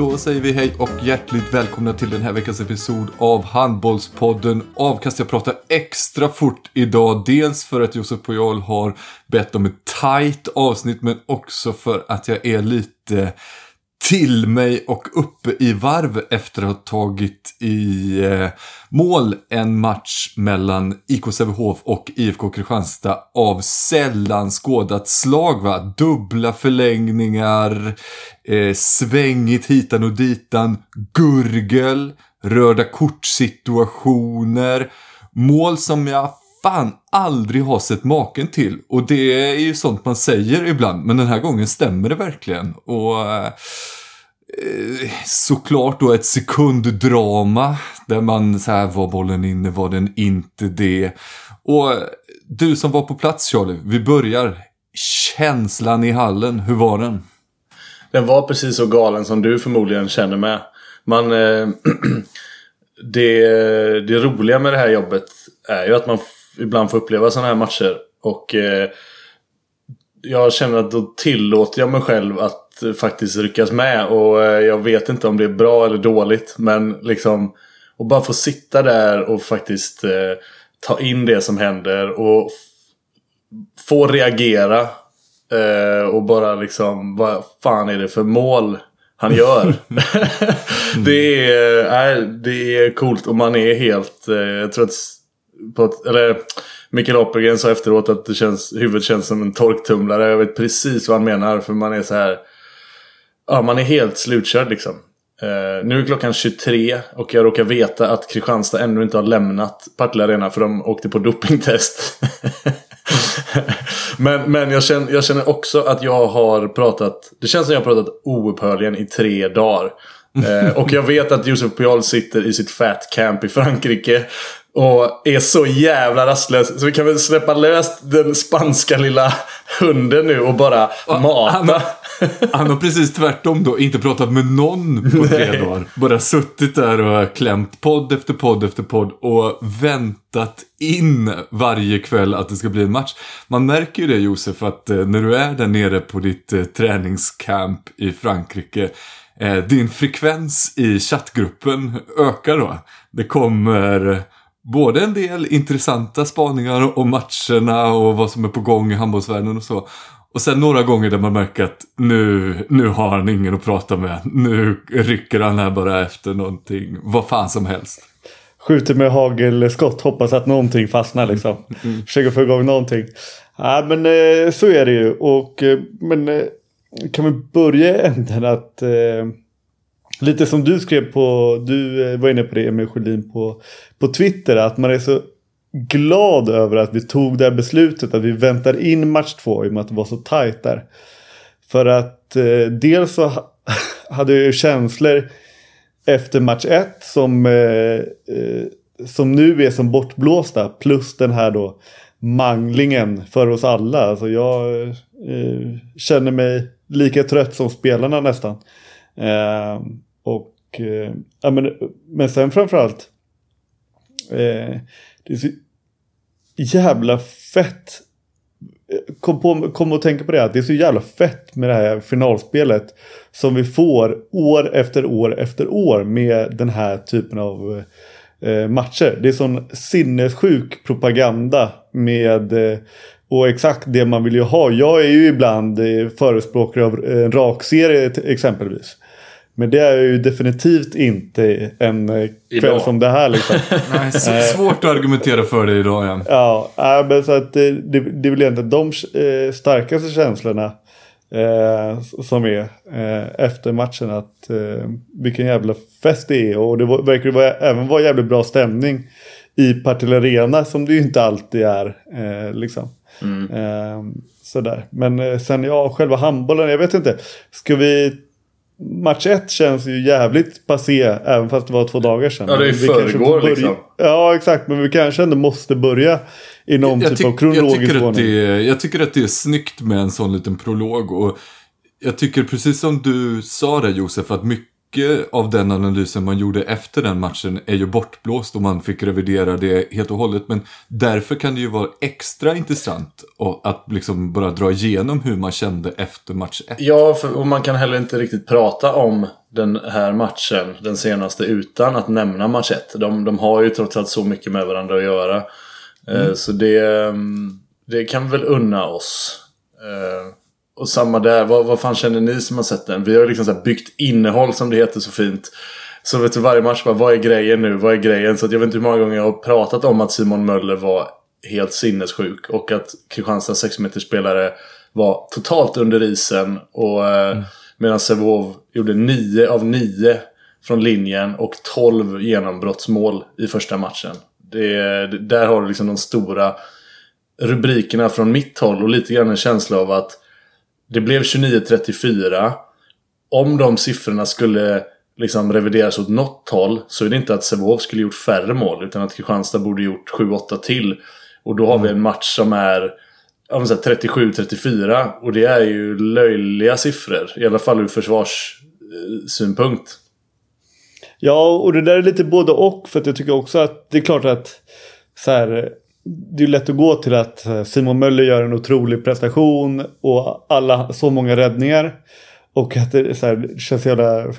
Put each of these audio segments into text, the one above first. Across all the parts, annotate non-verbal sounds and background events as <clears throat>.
Då säger vi hej och hjärtligt välkomna till den här veckans episod av Handbollspodden Avkast. Jag pratar extra fort idag. Dels för att Josef Pojal har bett om ett tight avsnitt men också för att jag är lite till mig och uppe i varv efter att ha tagit i eh, mål en match mellan IK Sävehof och IFK Kristianstad av sällan skådat slag. Va? Dubbla förlängningar, eh, svängigt hitan och ditan, gurgel, röda kortsituationer, mål som jag fan aldrig har sett maken till. Och det är ju sånt man säger ibland, men den här gången stämmer det verkligen. Och eh, Eh, såklart då ett sekunddrama där man så här var bollen inne, var den inte det. Och du som var på plats Charlie, vi börjar. Känslan i hallen, hur var den? Den var precis så galen som du förmodligen känner med. Man, eh, <clears throat> det, det roliga med det här jobbet är ju att man ibland får uppleva sådana här matcher. Och eh, jag känner att då tillåter jag mig själv att faktiskt ryckas med. Och eh, jag vet inte om det är bra eller dåligt. Men liksom att bara få sitta där och faktiskt eh, ta in det som händer. Och få reagera. Eh, och bara liksom vad fan är det för mål han gör. <laughs> <laughs> det, är, äh, det är coolt och man är helt, eh, jag tror att på ett, eller Mikael Oppelgren sa efteråt att det känns, huvudet känns som en torktumlare. Jag vet precis vad han menar för man är så här. Ja, man är helt slutkörd liksom. Uh, nu är klockan 23 och jag råkar veta att Kristianstad ännu inte har lämnat Partille Arena för de åkte på dopingtest. <laughs> men men jag, känner, jag känner också att jag har pratat, det känns som jag har pratat oupphörligen i tre dagar. uh, och jag vet att Josef Pial sitter i sitt fat camp i Frankrike. Och är så jävla rastlös. Så vi kan väl släppa lös den spanska lilla hunden nu och bara mata. Han har, han har precis tvärtom då inte pratat med någon på tre dagar. Bara suttit där och klämt podd efter podd efter podd och väntat in varje kväll att det ska bli en match. Man märker ju det Josef att eh, när du är där nere på ditt eh, träningscamp i Frankrike eh, din frekvens i chattgruppen ökar då. Det kommer både en del intressanta spaningar om matcherna och vad som är på gång i handbollsvärlden och så. Och sen några gånger där man märker att nu, nu har han ingen att prata med. Nu rycker han här bara efter någonting, vad fan som helst. Skjuter med hagelskott, hoppas att någonting fastnar liksom. Mm. Försöker få igång någonting. Ja men eh, så är det ju. Och, eh, men eh, kan vi börja änden att Lite som du skrev på, du eh, var inne på det med Sjölin på, på Twitter, att man är så glad över att vi tog det här beslutet att vi väntar in match två i och med att det var så tajt där. För att eh, dels så <laughs> hade jag ju känslor efter match ett som, eh, eh, som nu är som bortblåsta plus den här då manglingen för oss alla. Alltså jag eh, känner mig lika trött som spelarna nästan. Eh, och eh, ja, men, men sen framförallt eh, det är så jävla fett kom, på, kom och tänka på det att det är så jävla fett med det här finalspelet. Som vi får år efter år efter år med den här typen av eh, matcher. Det är sån sinnessjuk propaganda med eh, och exakt det man vill ju ha. Jag är ju ibland eh, förespråkare av en rak serie exempelvis. Men det är ju definitivt inte en eh, kväll Idag. som det här liksom. <laughs> Nej, svårt att argumentera för det idag igen. Ja, ja, men så att det, det, är väl egentligen de eh, starkaste känslorna eh, som är eh, efter matchen. Att eh, vilken jävla fest det är. Och det var, verkar vara, även vara jävligt bra stämning i Partille Arena som det ju inte alltid är. Eh, liksom. Eh, sådär. Men eh, sen ja, själva handbollen, jag vet inte. Ska vi... Match 1 känns ju jävligt passé även fast det var två dagar sedan. Ja, det är förrgår, börja- liksom. Ja, exakt. Men vi kanske ändå måste börja i någon Jag, typ av tyck, jag, kronologisk tycker att ordning. det, är- jag tycker att det är snyggt med en sån liten prolog. Och jag tycker precis som du sa där Josef, att mycket av den analysen man gjorde efter den matchen är ju bortblåst och man fick revidera det helt och hållet. Men därför kan det ju vara extra intressant att liksom bara dra igenom hur man kände efter match 1. Ja, för, och man kan heller inte riktigt prata om den här matchen, den senaste, utan att nämna match 1. De, de har ju trots allt så mycket med varandra att göra. Eh, så det, mm, det kan vi väl unna oss. Och samma där, vad, vad fan känner ni som har sett den? Vi har liksom så byggt innehåll som det heter så fint. Så vet du varje match bara, vad är grejen nu? Vad är grejen? Så att jag vet inte hur många gånger jag har pratat om att Simon Möller var helt sinnessjuk. Och att Kristianstads 6 spelare var totalt under isen. Och eh, medan Sävehof gjorde 9 av 9 från linjen och 12 genombrottsmål i första matchen. Det, där har du liksom de stora rubrikerna från mitt håll och lite grann en känsla av att det blev 29-34. Om de siffrorna skulle liksom revideras åt något håll så är det inte att Sävehof skulle gjort färre mål utan att Kristianstad borde gjort 7-8 till. Och då har vi en match som är ja, men så här 37-34 och det är ju löjliga siffror. I alla fall ur försvarssynpunkt. Ja, och det där är lite både och. För att jag tycker också att det är klart att så här, det är lätt att gå till att eh, Simon Möller gör en otrolig prestation och alla så många räddningar. Och att det, så här, det känns jävla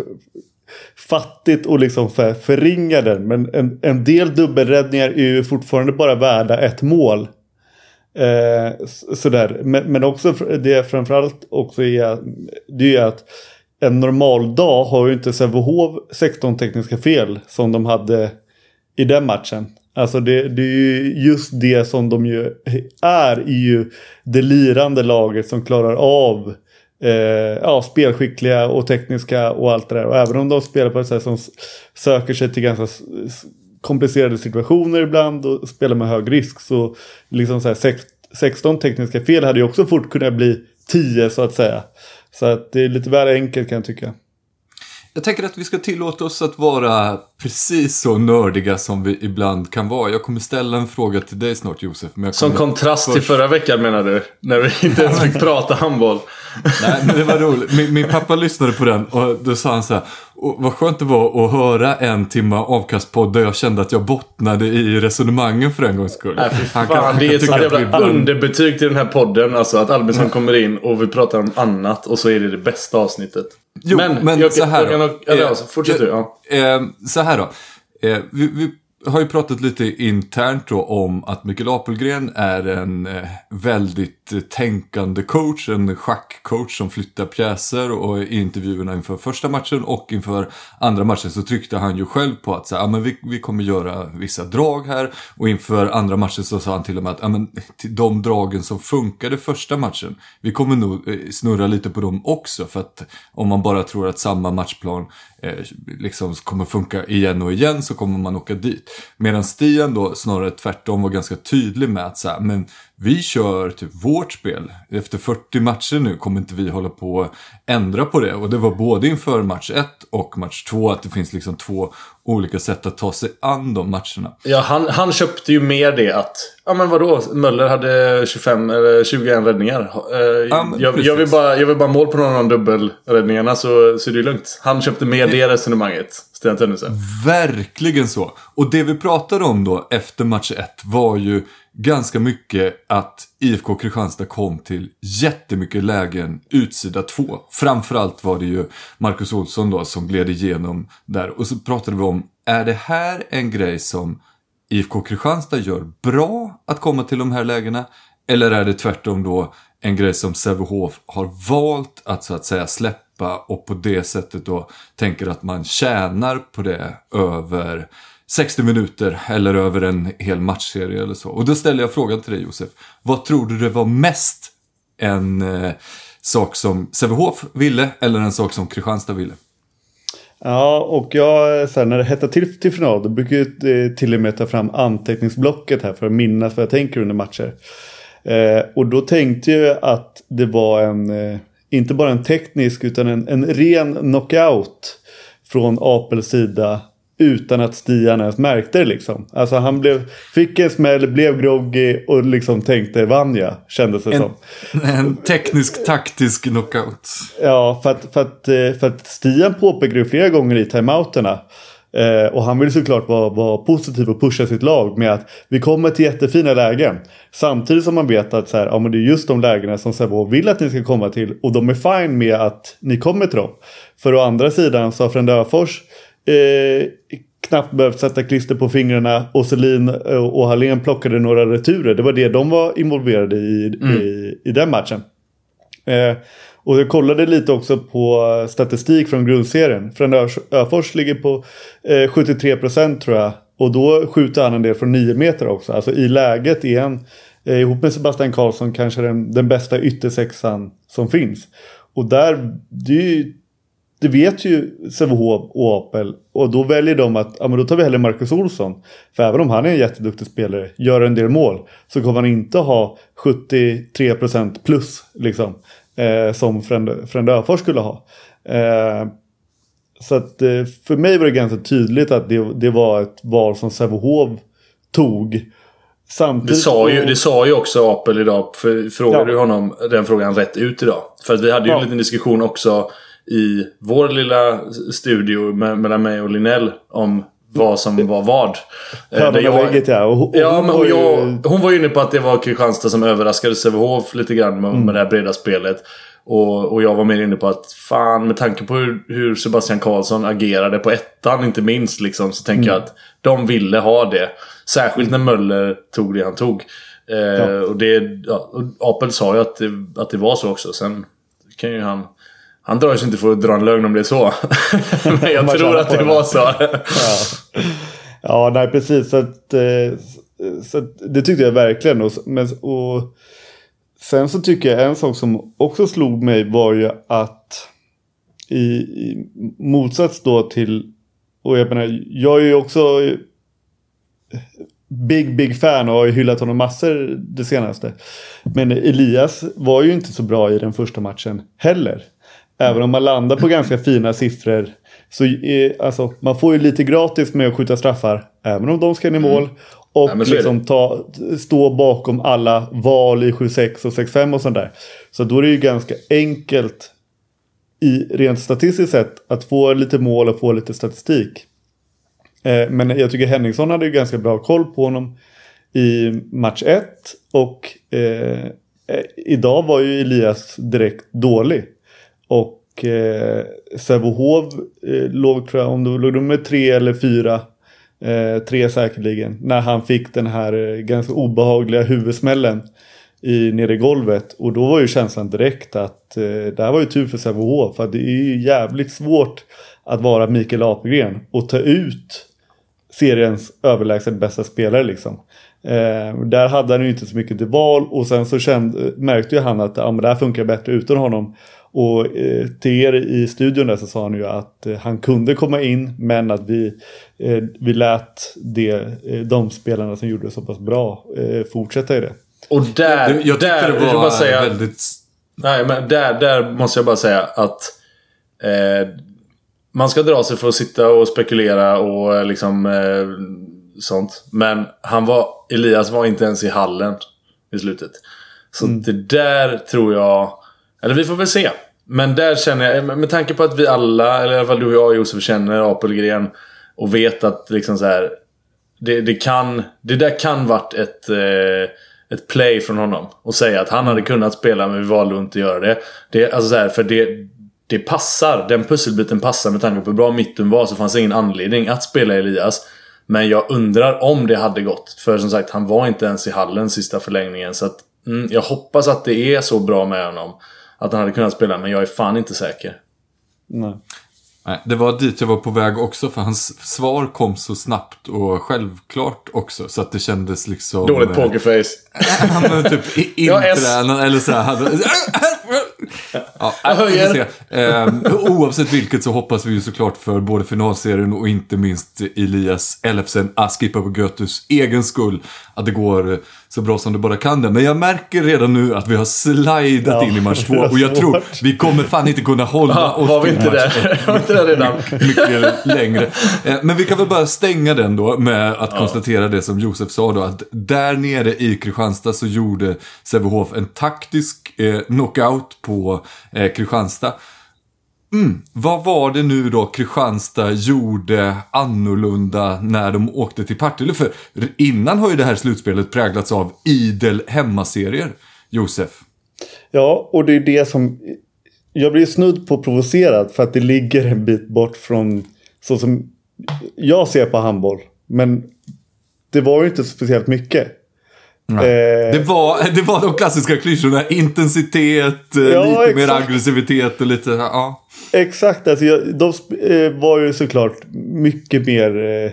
fattigt och liksom för, förringa den. Men en, en del dubbelräddningar är ju fortfarande bara värda ett mål. Eh, sådär. Men, men också det framförallt också är, det är att en normal dag har ju inte Sävehof 16 tekniska fel som de hade i den matchen. Alltså det, det är ju just det som de ju är i ju det lirande laget som klarar av eh, ja, spelskickliga och tekniska och allt det där. Och även om de spelar på ett sätt som söker sig till ganska komplicerade situationer ibland och spelar med hög risk så liksom så här, sex, 16 tekniska fel hade ju också fort kunnat bli 10 så att säga. Så att det är lite väl enkelt kan jag tycka. Jag tänker att vi ska tillåta oss att vara precis så nördiga som vi ibland kan vara. Jag kommer ställa en fråga till dig snart Josef. Som kontrast till först- förra veckan menar du? När vi inte ens fick prata handboll. Nej, men det var roligt. Min, min pappa lyssnade på den och då sa han så här. "Och vad skönt det var att höra en timme avkastpodd där jag kände att jag bottnade i resonemangen för en gångs skull. Nej, fy Han fan, kan- han det är kan ett sånt jävla ibland- underbetyg till den här podden. Alltså att Albinsson kommer in och vi pratar om annat och så är det det bästa avsnittet. Jo, men, jag, så här jag, då. kan, eller, Eh, alltså, fortsätt du. Ja. Eh, så här då. Eh, vi, vi har ju pratat lite internt då om att Mikael Apelgren är en eh, väldigt tänkande coach, en schackcoach som flyttar pjäser och i intervjuerna inför första matchen och inför andra matchen så tryckte han ju själv på att så här, ja, men vi, vi kommer göra vissa drag här. Och inför andra matchen så sa han till och med att ja, men, till de dragen som funkade första matchen, vi kommer nog eh, snurra lite på dem också. För att om man bara tror att samma matchplan Eh, liksom kommer funka igen och igen så kommer man åka dit. Medan Stian då snarare tvärtom var ganska tydlig med att så här, men vi kör typ vårt spel. Efter 40 matcher nu kommer inte vi hålla på att ändra på det. Och det var både inför match 1 och match 2 att det finns liksom två olika sätt att ta sig an de matcherna. Ja, han, han köpte ju mer det att... Ja men vadå? Möller hade 25 eller 21 räddningar. Eh, Ja, jag, jag, vill bara, jag vill bara mål på någon av de dubbelräddningarna så, så är det ju lugnt. Han köpte mer det <laughs> resonemanget. Sten Tönnersen. Verkligen så. Och det vi pratade om då efter match 1 var ju ganska mycket att IFK Kristianstad kom till jättemycket lägen utsida 2. Framförallt var det ju Marcus Olsson då som gled igenom där. Och så pratade vi om, är det här en grej som IFK Kristianstad gör bra att komma till de här lägena? Eller är det tvärtom då en grej som Sävehof har valt att så att säga släppa och på det sättet då tänker att man tjänar på det över 60 minuter eller över en hel matchserie eller så. Och då ställer jag frågan till dig Josef. Vad tror du det var mest en eh, sak som Sävehof ville eller en sak som Kristianstad ville? Ja, och jag, så här, när det hettar till till final då brukar jag eh, till och med ta fram anteckningsblocket här för att minnas vad jag tänker under matcher. Eh, och då tänkte jag att det var en, eh, inte bara en teknisk utan en, en ren knockout från Apels sida utan att Stian ens märkte det liksom. Alltså han blev, fick en smäll, blev groggy och liksom tänkte vann jag, kändes det en, som. En teknisk taktisk knockout. Ja, för att, för att, eh, för att Stian påpekade flera gånger i timeouterna Eh, och han vill såklart vara, vara positiv och pusha sitt lag med att vi kommer till jättefina lägen. Samtidigt som man vet att så här, ja, men det är just de lägena som Sävehof vill att ni ska komma till och de är fine med att ni kommer till dem. För å andra sidan så har Frände Öfors eh, knappt behövt sätta klister på fingrarna och Selin och Hallén plockade några returer. Det var det de var involverade i, mm. i, i den matchen. Eh, och jag kollade lite också på statistik från grundserien. Från Öfors ligger på eh, 73 procent tror jag. Och då skjuter han en del från 9 meter också. Alltså i läget är han eh, ihop med Sebastian Karlsson kanske den, den bästa yttersexan som finns. Och där, det, ju, det vet ju Sävehof och Apel. Och då väljer de att, ja men då tar vi hellre Marcus Olsson. För även om han är en jätteduktig spelare, gör en del mål. Så kommer han inte ha 73% plus liksom eh, som Frände Öfors skulle ha. Eh, så att eh, för mig var det ganska tydligt att det, det var ett val som Sävehof tog. Samtidigt det, sa ju, det sa ju också Apel idag. För, frågade ja. honom den frågan rätt ut idag? För att vi hade ju ja. en liten diskussion också i vår lilla studio mellan mig och Linnell om vad som var vad. Hörde jag, läget, ja. Och hon, ja, men hon, jag, hon var ju inne på att det var Kristianstad som överraskade Sävehof lite grann med, mm. med det här breda spelet. Och, och jag var mer inne på att fan med tanke på hur, hur Sebastian Karlsson agerade på ettan inte minst liksom. Så tänker mm. jag att de ville ha det. Särskilt när Möller tog det han tog. Eh, ja. Och det, ja, och Apel sa ju att det, att det var så också. Sen kan ju han han drar sig inte för att dra en lögn om det är så. <laughs> Men jag tror att det var så. ja. ja, nej precis. Så, att, eh, så att, det tyckte jag verkligen. Och, men, och sen så tycker jag en sak som också slog mig var ju att i, i motsats då till och jag menar, jag är ju också big, big fan och har ju hyllat honom massor det senaste. Men Elias var ju inte så bra i den första matchen heller. Även om man landar på ganska fina siffror. Så är, alltså, man får ju lite gratis med att skjuta straffar. Även om de ska in i mål. Mm. Och ja, liksom ta, stå bakom alla val i 7-6 och 6-5 och sånt där. Så då är det ju ganska enkelt i rent statistiskt sett att få lite mål och få lite statistik. Eh, men jag tycker Henningsson hade ju ganska bra koll på honom i match 1. Och eh, eh, idag var ju Elias direkt dålig. Och eh, Sävehof eh, låg, tror jag, om det låg nummer tre eller fyra. Eh, tre säkerligen. När han fick den här eh, ganska obehagliga huvudsmällen i, nere i golvet. Och då var ju känslan direkt att eh, det här var ju tur för Sävehof. För det är ju jävligt svårt att vara Mikael Apelgren och ta ut seriens överlägset bästa spelare liksom. Eh, där hade han ju inte så mycket till val och sen så kände, märkte ju han att ja, men det här funkar bättre utan honom. Och eh, till er i studion där så sa han ju att eh, han kunde komma in men att vi, eh, vi lät det, eh, de spelarna som gjorde det så pass bra eh, fortsätta i det. Och där, jag, jag där, det var jag bara säga, väldigt... Nej men där, där måste jag bara säga att eh, man ska dra sig för att sitta och spekulera och eh, liksom sånt. Men han var, Elias var inte ens i hallen i slutet. Så mm. det där tror jag eller vi får väl se. Men där känner jag, med tanke på att vi alla, eller i alla fall du och jag Josef, känner Apelgren och vet att liksom så här, det, det kan, det där kan varit ett, eh, ett play från honom. Och säga att han hade kunnat spela men vi valde att inte göra det. det alltså så här, för det, det passar. Den pusselbiten passar med tanke på hur bra mitten var så fanns det ingen anledning att spela Elias. Men jag undrar om det hade gått. För som sagt, han var inte ens i hallen sista förlängningen. Så att, mm, jag hoppas att det är så bra med honom. Att han hade kunnat spela, men jag är fan inte säker. Nej. Nej, det var dit jag var på väg också för hans svar kom så snabbt och självklart också. Så att det kändes liksom... Dåligt eh, pokerface. <laughs> Han var typ intränad eller så här. Hade... Ja, höjer. Ehm, oavsett vilket så hoppas vi ju såklart för både finalserien och inte minst Elias Elfsen Askipa på Götus egen skull att det går så bra som det bara kan det. Men jag märker redan nu att vi har slidat Ja, in i match <laughs> två och jag tror vi kommer fan inte kunna hålla Ja, oss var vi inte där? Var inte där redan? <laughs> mycket längre. Eh, Men vi kan väl bara stänga den då med att konstatera det som Josef sa då. Att där nere i Kristianstad så gjorde Sävehof en taktisk eh, scout på eh, Kristianstad. Mm. Vad var det nu då Kristianstad gjorde annorlunda när de åkte till Partille? För innan har ju det här slutspelet präglats av idel hemmaserier. Josef. Ja, och det är det som... Jag blir snudd på provocerad för att det ligger en bit bort från så som jag ser på handboll. Men det var ju inte speciellt mycket. Eh, Det var, <laughs> det var de klassiska klyschorna. Intensitet, eh, Ja, lite mer exakt. aggressivitet och lite... Ja. Exakt, alltså jag, de eh, var ju såklart mycket mer... Eh,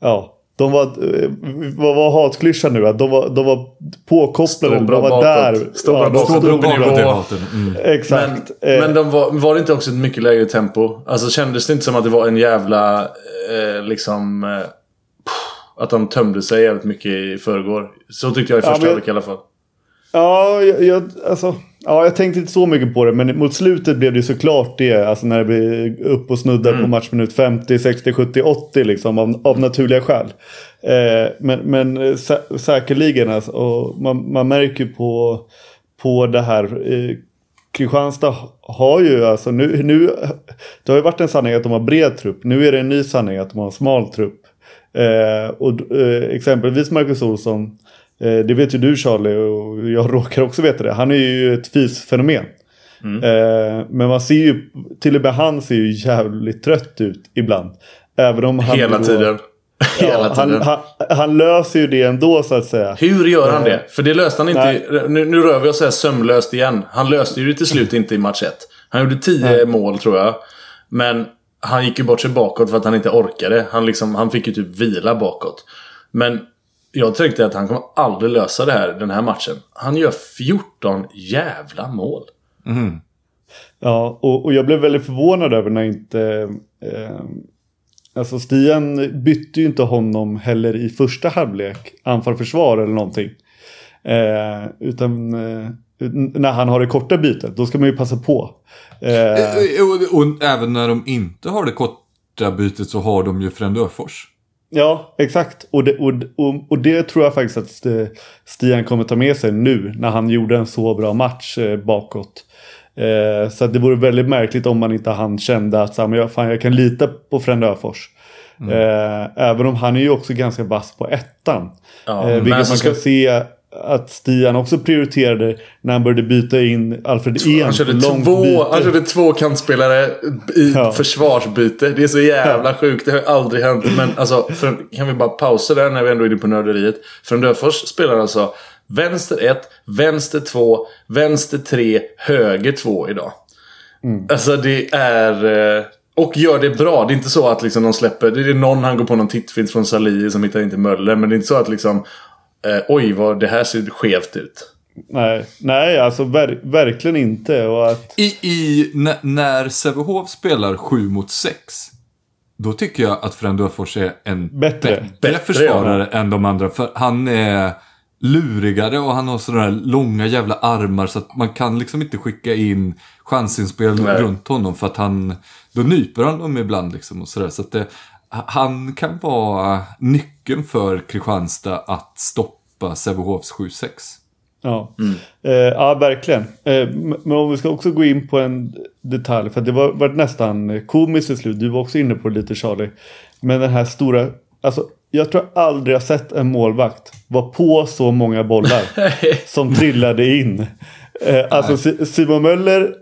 ja, de var... Eh, vad var hatklyschan nu? De var, de var påkopplade, Stå de bra var bakåt. där. Stå bra Ja, bakåt. Bra. bakåt. Mm. Exakt. Men, Eh, men de var, var det inte också ett mycket lägre tempo? Alltså kändes det inte som att det var en jävla... Eh, liksom... Eh, att de tömde sig jävligt mycket i förrgår. Så tyckte jag i Ja, första men- halvlek i alla fall. Ja, jag, jag, alltså, ja, jag tänkte inte så mycket på det. Men mot slutet blev det såklart det. Alltså när det blev upp och snuddar Mm. på matchminut 50, 60, 70, 80 liksom. Av, av naturliga skäl. Eh, men men eh, sä, säkerligen alltså. Och man, man märker ju på, på det här. Eh, Kristianstad har ju alltså nu, nu. Det har ju varit en sanning att de har bred trupp. Nu är det en ny sanning att de har en smal trupp. Eh, och eh, exempelvis Marcus Olsson. Eh, det vet ju du Charlie och jag råkar också veta det. Han är ju ett fysfenomen. Eh, men man ser ju, till och med han ser ju jävligt trött ut ibland. Även om han Hela då- tiden. Hela Ja, han, tiden. han, han löser ju det ändå så att säga. Hur gör han det? För det löste han inte. I- Nu, nu rör vi oss här sömlöst igen. Han löste ju det till slut inte i match 1. Han gjorde 10 mål tror jag. Men han gick ju bort sig bakåt för att han inte orkade. Han, liksom, han fick ju typ vila bakåt. Men jag tänkte att han kommer aldrig lösa det här den här matchen. Han gör 14 jävla mål. Ja, och, och jag blev väldigt förvånad över när inte... Eh, alltså Stian bytte ju inte honom heller i första halvlek. Anfall-försvar eller någonting. Eh, utan eh, när han har det korta bytet, då ska man ju passa på. Eh, Och, och även när de inte har det korta bytet så har de ju Frändöfors. Ja, exakt. Och det, och, och, och det tror jag faktiskt att eh, Stian kommer ta med sig nu när han gjorde en så bra match eh, bakåt. Eh, så att det vore väldigt märkligt om man inte han kände att så här, men jag, fan, jag kan lita på Frändöfors. Eh, även om han är ju också ganska vass på ettan. Ja, eh, vilket man ska- kan se att Stian också prioriterade när han började byta in Alfred Ehn Han körde, långt två, byte. han körde två kantspelare i Ja. försvarsbyte. Det är så jävla sjukt. Det har aldrig hänt. Men alltså, för, kan vi bara pausa där när vi ändå är inne på nörderiet. Fröndöfors spelar alltså vänster 1, vänster 2, vänster 3, höger 2 idag. Alltså det är... eh, Och gör det bra. Det är inte så att liksom de släpper... Det är någon han går på någon tittfint från Salih som hittar inte Möller. Men det är inte så att liksom... Eh, oj, vad det här ser skevt ut. Nej, nej alltså ver verkligen inte. Och att, I, i, när, Sävehof spelar 7 mot 6. Då tycker jag att Frändöfors är en Bättre. bättre, Bättre, försvarare än de andra. För han är lurigare och han har sådana här långa jävla armar så att man kan liksom inte skicka in chansinspel Nej. runt honom för att han, då nyper han dem ibland liksom och sådär. Så att det, han kan vara nyckeln för Kristianstad att stoppa Sävehofs 7-6. Ja, eh, ja verkligen. Eh, men om vi ska också gå in på en detalj. För det var, var nästan komiskt till slut. Du var också inne på det lite Charlie. Men den här stora. Alltså, jag tror aldrig jag sett en målvakt vara på så många bollar. <laughs> som trillade in. Eh, alltså Si- Simon Möller.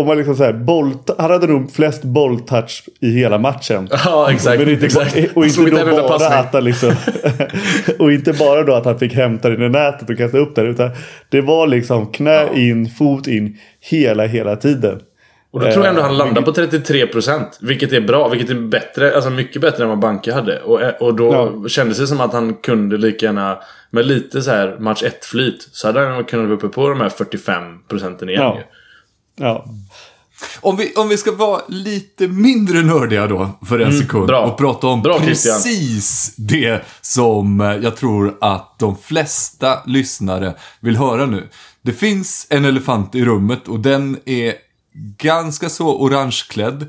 Eh, om man liksom så här, boll, han hade nog flest bolltouch i hela matchen. <laughs> Ja, exakt. Men inte, exakt. Och inte Slog då en enda bara passning. att han liksom, <laughs> Och inte bara då att han fick hämta den i nätet och kasta upp den. Utan det var liksom knä in, fot in hela, hela tiden. Och då tror jag ändå han Eh, landar på 33%. Vilket är bra. Vilket är bättre. Alltså mycket bättre än vad Banke hade. Och, och då Ja. kändes det som att han kunde lika gärna. Med lite så här match 1-flyt. Så hade han kunnat vara uppe på de här 45% igen Ja. Ja. Om vi, om vi ska vara lite mindre nördiga då för en sekund bra. och prata om Bra, Christian. precis det som eh, jag tror att de flesta lyssnare vill höra nu. Det finns en elefant i rummet och den är ganska så orangeklädd.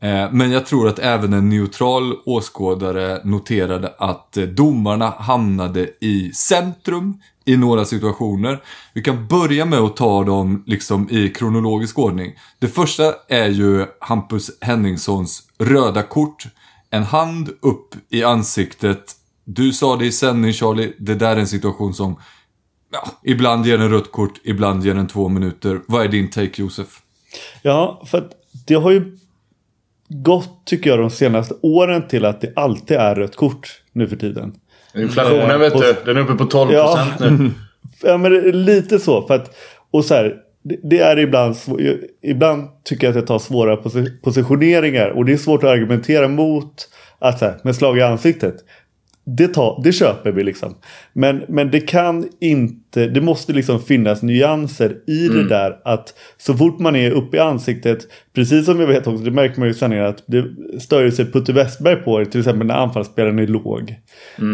Eh, Men jag tror att även en neutral åskådare noterade att eh, domarna hamnade i centrum i några situationer. Vi kan börja med att ta dem liksom i kronologisk ordning. Det första är ju Hampus Henningssons röda kort. En hand upp i ansiktet. Du sa det i sändning Charlie, det där är en situation som ja, ibland ger en rött kort, ibland ger en två minuter. Vad är din take Josef? ja, för att det har ju gått tycker jag de senaste åren till att det alltid är rött kort nu för tiden. Inflationen Mm. vet Och- du. Den är uppe på 12% Ja. nu. <laughs> Ja men lite så. För att, och så här, det, det är ibland, ibland tycker jag att det tar svåra posi- positioneringar. Och det är svårt att argumentera mot att så här, med slag i ansiktet. Det, tar, det köper vi liksom. Men, men det kan inte, det måste liksom finnas nyanser i det där att så fort man är uppe i ansiktet, precis som jag vet också, det märker man ju i sändningen att det stör sig Putte Westberg på till exempel när anfallsspelaren är låg.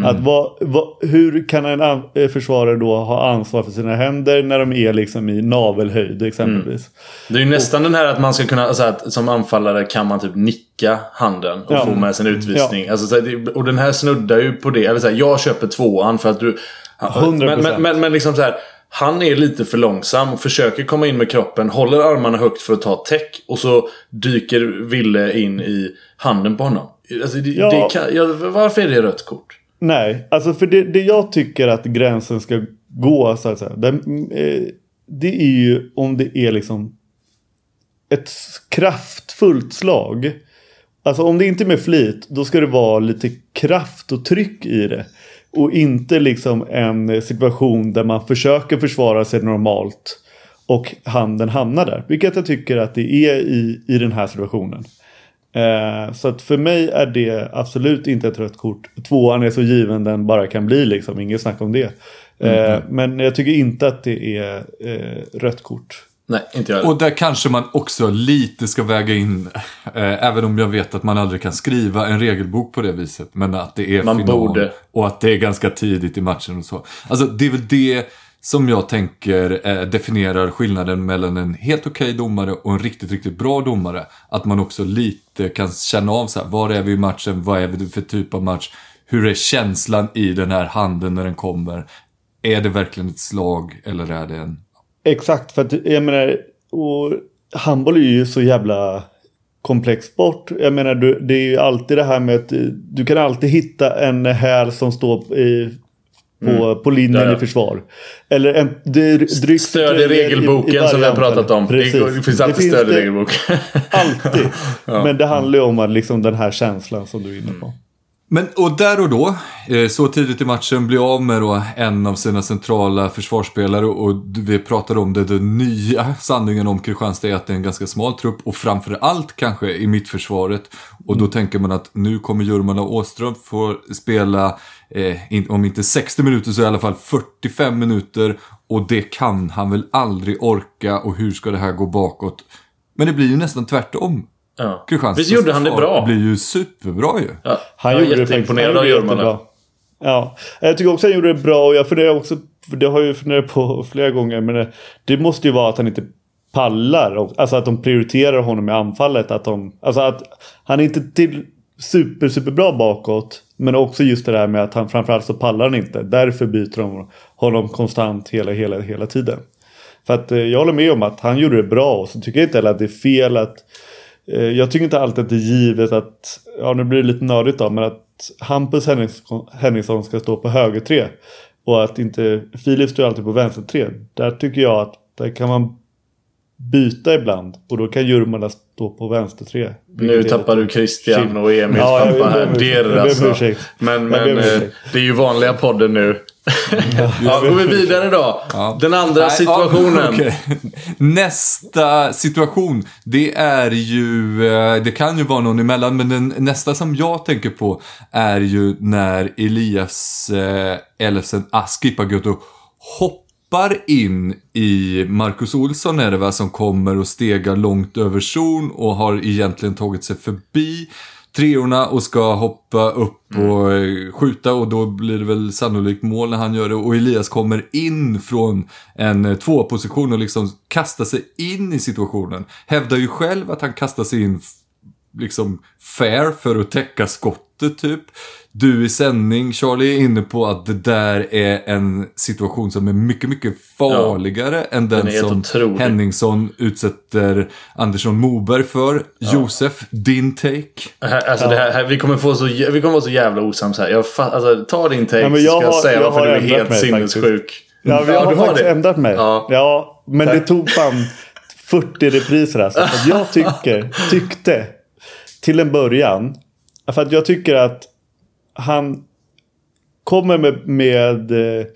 Att vad, vad, hur kan en eh, försvarare då ha ansvar för sina händer när de är liksom i navelhöjd exempelvis? Det är ju nästan den här att man ska kunna, alltså att som anfallare kan man typ nicka handen och Ja. få med sig en utvisning. Alltså, så här, det- och den här snuddar ju på det. Jag, vill säga, jag köper tvåan för att du... 100%. Men, men, men, men liksom så här. Han är lite för långsam och försöker komma in med kroppen, håller armarna högt för att ta täck och så dyker Ville in i handen på honom. Alltså, det, Ja. det kan, ja, varför är det rött kort? Nej, alltså för det, det jag tycker att gränsen ska gå så att säga. Det, eh, det är ju om det är liksom ett kraftfullt slag. Alltså om det inte är med flit, då ska det vara lite kraft och tryck i det. Och inte liksom en situation där man försöker försvara sig normalt. Och handen hamnar där. Vilket jag tycker att det är i, i den här situationen. Eh, så att för mig är det absolut inte ett rött kort. Tvåan är så given den bara kan bli liksom. Inget snack om det. Eh, Men jag tycker inte att det är eh, rött kort. Nej, inte jag. Och där kanske man också lite ska väga in, eh, även om jag vet att man aldrig kan skriva en regelbok på det viset, men att det är Man final borde. och att det är ganska tidigt i matchen och så. Alltså det är väl det som jag tänker eh, definierar skillnaden mellan en helt okej domare och en riktigt, riktigt bra domare. Att man också lite kan känna av så här, var är vi i matchen, vad är det för typ av match, hur är känslan i den här handen när den kommer. Är det verkligen ett slag eller är det en Exakt, för att jag menar, och handboll är ju så jävla komplex sport. Jag menar, du, det är ju alltid det här med att eh, du kan alltid hitta en häl som står i, på, på linjen Ja, ja. i försvar. Eller en det, drygt Stöd i regelboken som vi har pratat om. Det, det finns alltid stöd i det regelboken. <laughs> Alltid. Men det handlar ju om att liksom den här känslan som du är inne på. Men och där och då, eh, så tidigt i matchen, blir av med då en av sina centrala försvarsspelare och vi pratade om det, den nya sanningen om Kristianstad är att det är en ganska smal trupp och framför allt kanske i mittförsvaret. Och då tänker man att nu kommer Jurmala Åström få spela, eh, in, om inte 60 minuter så i alla fall 45 minuter och det kan han väl aldrig orka och hur ska det här gå bakåt? Men det blir ju nästan tvärtom. Ja. Visst gjorde han det bra? blir ju superbra ju. Ja. Han jag är gjorde det jätteimponerad Han av gjorde det Jurmala. jättebra. Ja, jag tycker också han gjorde det bra och jag funderar också, för det har jag ju funderat på <laughs> flera gånger, men det, det måste ju vara att han inte pallar. och- Alltså att de prioriterar honom i anfallet. Att de, alltså att han är inte till, super, superbra bakåt. Men också just det där med att han framförallt så pallar han inte. Därför byter de honom konstant hela, hela, hela tiden. För att eh, jag håller med om att han gjorde det bra och så tycker jag inte heller att det är fel att jag tycker inte alltid att det är givet att, ja nu blir det lite nördigt då, men att Hampus Henningsson, Henningsson ska stå på höger tre. Och att inte Filip står alltid på vänster tre. Där tycker jag att där kan man byta ibland. Och då kan Jurmala stå på vänster tre. Nu tappar du Christian och Emils Ja, pappa här. Det är alltså. Men, men eh, det är ju vanliga podden nu. Ja, går vi vidare då. Ja. Den andra Nej, situationen. ja, okej. Nästa situation, det är ju, eh, det kan ju vara någon emellan, men den nästa som jag tänker på är ju när Elias eh, Elfsen Askipaguto hoppar in i Marcus Olsson är det va, som kommer och stegar långt över zon och har egentligen tagit sig förbi treorna och ska hoppa upp och mm. skjuta och då blir det väl sannolikt mål när han gör det. Och Elias kommer in från en eh, tvåposition och liksom kastar sig in i situationen. Hävdar ju själv att han kastar sig in liksom fair för att täcka skottet typ. Du i sändning, Charlie, är inne på att det där är en situation som är mycket, mycket farligare än den, Den som otrolig. Henningsson utsätter Andersson Moberg för. Josef, din take? Här, alltså det här, här, vi, kommer få så, vi kommer vara så jävla osams här. Jag alltså, ta din take Ja, men så jag ska jag har- säga jag varför har du är helt mig sinnessjuk. Ja, vi Ja, har du har faktiskt det. ändrat mig. Ja. Ja. men Tack. det tog fan 40 repriser alltså. Jag tycker, tyckte till en början. För att jag tycker att han kommer med, med eh,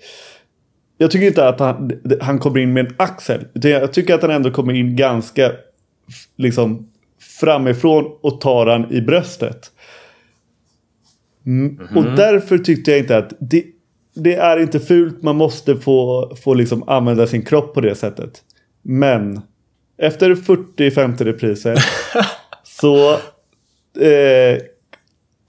jag tycker inte att han, han kommer in med en axel. Utan jag tycker att han ändå kommer in ganska liksom framifrån och tar han i bröstet. Mm. Och därför tyckte jag inte att det, det är inte fult. Man måste få, få liksom använda sin kropp på det sättet. Men efter 40-50 repriser <laughs> så eh,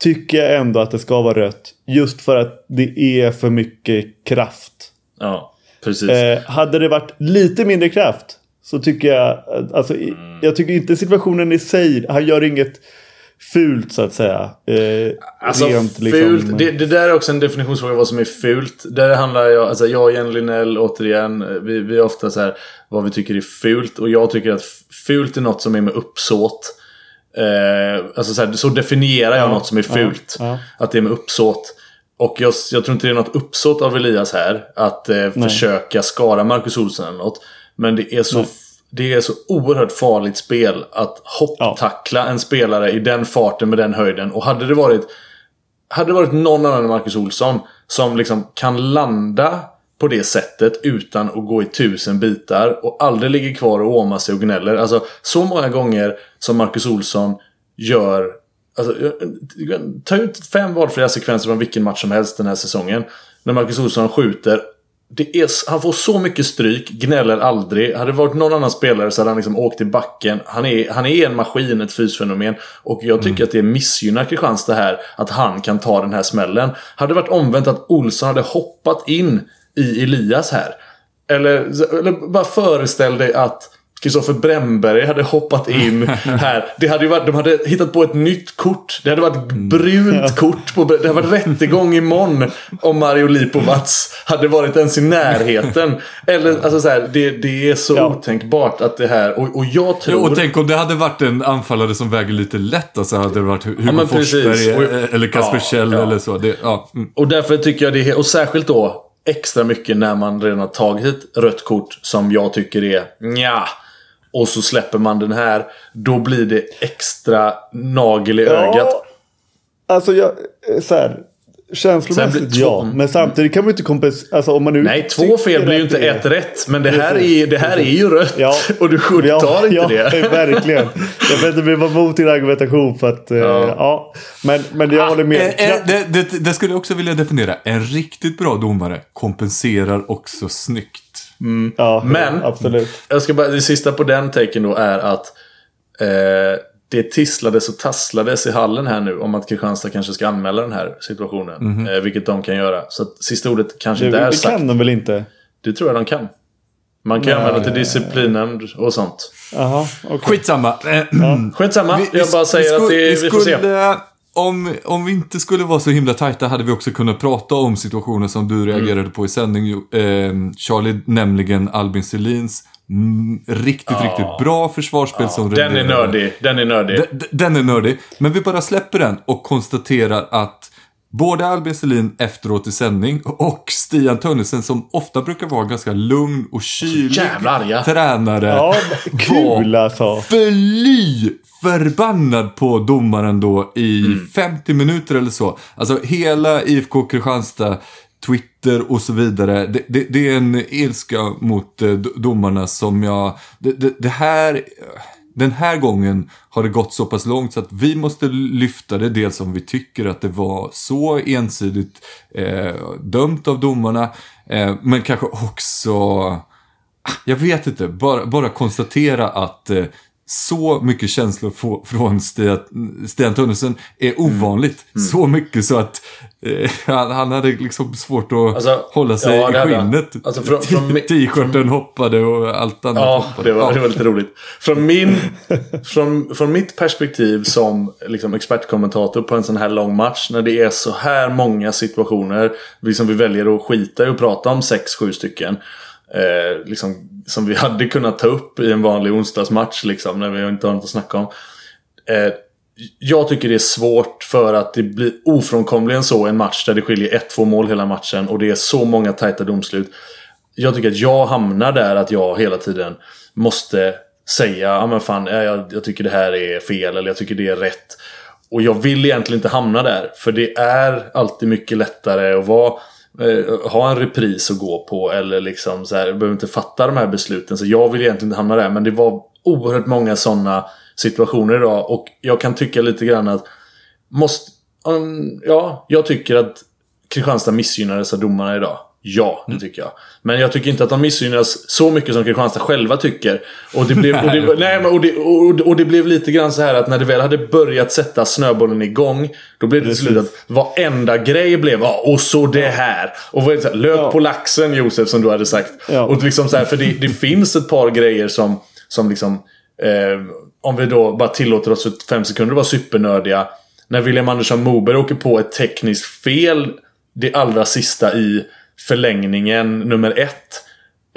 tycker jag ändå att det ska vara rött. Just för att det är för mycket kraft. Ja, precis. Eh, hade det varit lite mindre kraft så tycker jag, alltså, i- jag tycker inte situationen i sig, han gör inget fult så att säga. Eh, Alltså rent, fult, liksom, det, det där är också en definitionsfråga vad som är fult. Där handlar jag, alltså jag och Jenny Linnell återigen, vi, vi är ofta så här vad vi tycker är fult. Och jag tycker att fult är något som är med uppsåt. Eh, alltså så, här, så definierar jag Ja, något som är ja, fult. ja. Att det är med uppsåt. Och jag, jag tror inte det är något uppsåt av Elias här. Att eh, försöka skara Marcus Olsson eller något. Men det är så, Nej. det är så oerhört farligt spel att hopptackla en spelare i den farten med den höjden. Och hade det varit hade det varit någon annan än Marcus Olsson som liksom kan landa på det sättet utan att gå i tusen bitar och aldrig ligger kvar och åmar sig och gnäller. Alltså så många gånger som Marcus Olsson gör Alltså, ta ut fem valfria sekvenser från vilken match som helst den här säsongen. När Marcus Olsson skjuter. Det är, han får så mycket stryk, gnäller aldrig. Hade det varit någon annan spelare så hade han liksom åkt i backen. Han är, han är en maskin, ett fysfenomen. Och jag tycker att det missgynnar Kristianstad här. Att han kan ta den här smällen. Hade det varit omvänt att Olsson hade hoppat in i Elias här. Eller, eller bara föreställ dig att Kristoffer Bremberg hade hoppat in <laughs> här. Det hade ju varit, de hade hittat på ett nytt kort. Det hade varit brunt kort. På, det hade varit rättegång imorgon om Mario Lipovac hade varit ens i närheten. Eller alltså så här, det, det är så Ja. otänkbart att det här... Och, och jag tror... Och tänk om det hade varit en anfallare som väger lite lätt. Alltså hade det varit Hugo precis. Forsberg Och- eller Kasper Ja, Kjell ja. eller så. Det, ja. mm. Och därför tycker jag det är, och särskilt då extra mycket när man redan har tagit ett rött kort som jag tycker är nja. Och så släpper man den här. Då blir det extra nagel i ögat. Ja, alltså jag, eh, så här. Känslomässigt blir- ja. Men samtidigt kan man ju inte kompensera. Alltså om man nu Nej, två fel blir ju inte är- ett rätt. Men det här, är, det här är ju rött. Ja. <laughs> Och du godtar inte ja, det. Ja, <laughs> verkligen. Jag vet inte, vi var emot din argumentation för att... eh, Ja. Ja. Men, men jag håller med. Eh, eh, det, det, det skulle jag också vilja definiera. En riktigt bra domare kompenserar också snyggt. ja, Men- Absolut. Jag ska bara, det sista på den taken då är att eh, det tisslades och tasslades i hallen här nu om att Kristianstad kanske ska anmäla den här situationen. Eh, vilket de kan göra. Så att sista ordet kanske Det, inte är det sagt. kan de väl inte? Det tror jag de kan. Man kan Nej. använda till disciplinnämnd och sånt. Jaha, okej. Skitsamma. Eh, <clears throat> Skitsamma, vi- jag bara vi säger skulle- att det, vi, får se. skulle om, om vi inte skulle vara så himla tajta hade vi också kunnat prata om situationer som du reagerade Mm. på i sändning, eh, Charlie, nämligen Albin Selins mm, riktigt, riktigt bra försvarsspel som Den är nördig. Den är nördig. D- d- Den är nördig. Men vi bara släpper den och konstaterar att både Albin Selin efteråt i sändning och Stian Tönnesen som ofta brukar vara ganska lugn och kylig jävla arga. tränare. Ja, kul alltså. Fly förbannad på domaren då i Mm. 50 minuter eller så. Alltså hela IFK Kristianstad, Twitter och så vidare. Det, det, det är en ilska mot eh, domarna som jag... Det, det, det här... Den här gången har det gått så pass långt så att vi måste lyfta det. Dels om vi tycker att det var så ensidigt eh, dömt av domarna. Eh, men kanske också jag vet inte, bara, bara konstatera att eh, så mycket känslor få, från Stian, Tunnelsen är ovanligt. Så mycket så att eh, han, han hade liksom svårt att Alltså, hålla sig ja, i skinnet. Alltså, från- från T-shirten hoppade och allt annat Ja, hoppade. det var, Ja. det var lite roligt. Från, min, <laughs> från, från mitt perspektiv som liksom, expertkommentator på en sån här lång match. När det är så här många situationer. Liksom vi väljer att skita i att prata om sex, sju stycken. Eh, liksom, som vi <laughs> hade kunnat ta upp i en vanlig onsdagsmatch. Liksom, när vi inte har något att snacka om. Eh, jag tycker det är svårt för att det blir ofrånkomligen så en match där det skiljer ett, två mål hela matchen. Och det är så många tajta domslut. Jag tycker att jag hamnar där att jag hela tiden måste säga ja men fan jag, jag tycker det här är fel eller jag tycker det är rätt. Och jag vill egentligen inte hamna där. För det är alltid mycket lättare att vara Eh, ha en repris att gå på eller liksom så här, jag behöver inte fatta de här besluten. Så jag vill egentligen inte hamna där. Men det var oerhört många sådana situationer idag. Och jag kan tycka lite grann att måste, um, ja, jag tycker att Kristianstad missgynnades av domarna idag. Ja, det tycker jag. Men jag tycker inte att de missgynnas så mycket som Kristianstad själva tycker. Och det blev, och det, <laughs> nej, men, och det, och, och det blev lite grann så här att när det väl hade börjat sätta snöbollen igång. Då blev det till slut att varenda grej blev ja, och så det här. Och vad är det så här, lök Ja. på laxen Josef som du hade sagt. Ja. Och liksom så här, för det, det finns ett par grejer som, som liksom eh, om vi då bara tillåter oss för fem sekunder att vara supernördiga. När William Andersson Moberg åker på ett tekniskt fel det allra sista i förlängningen nummer ett.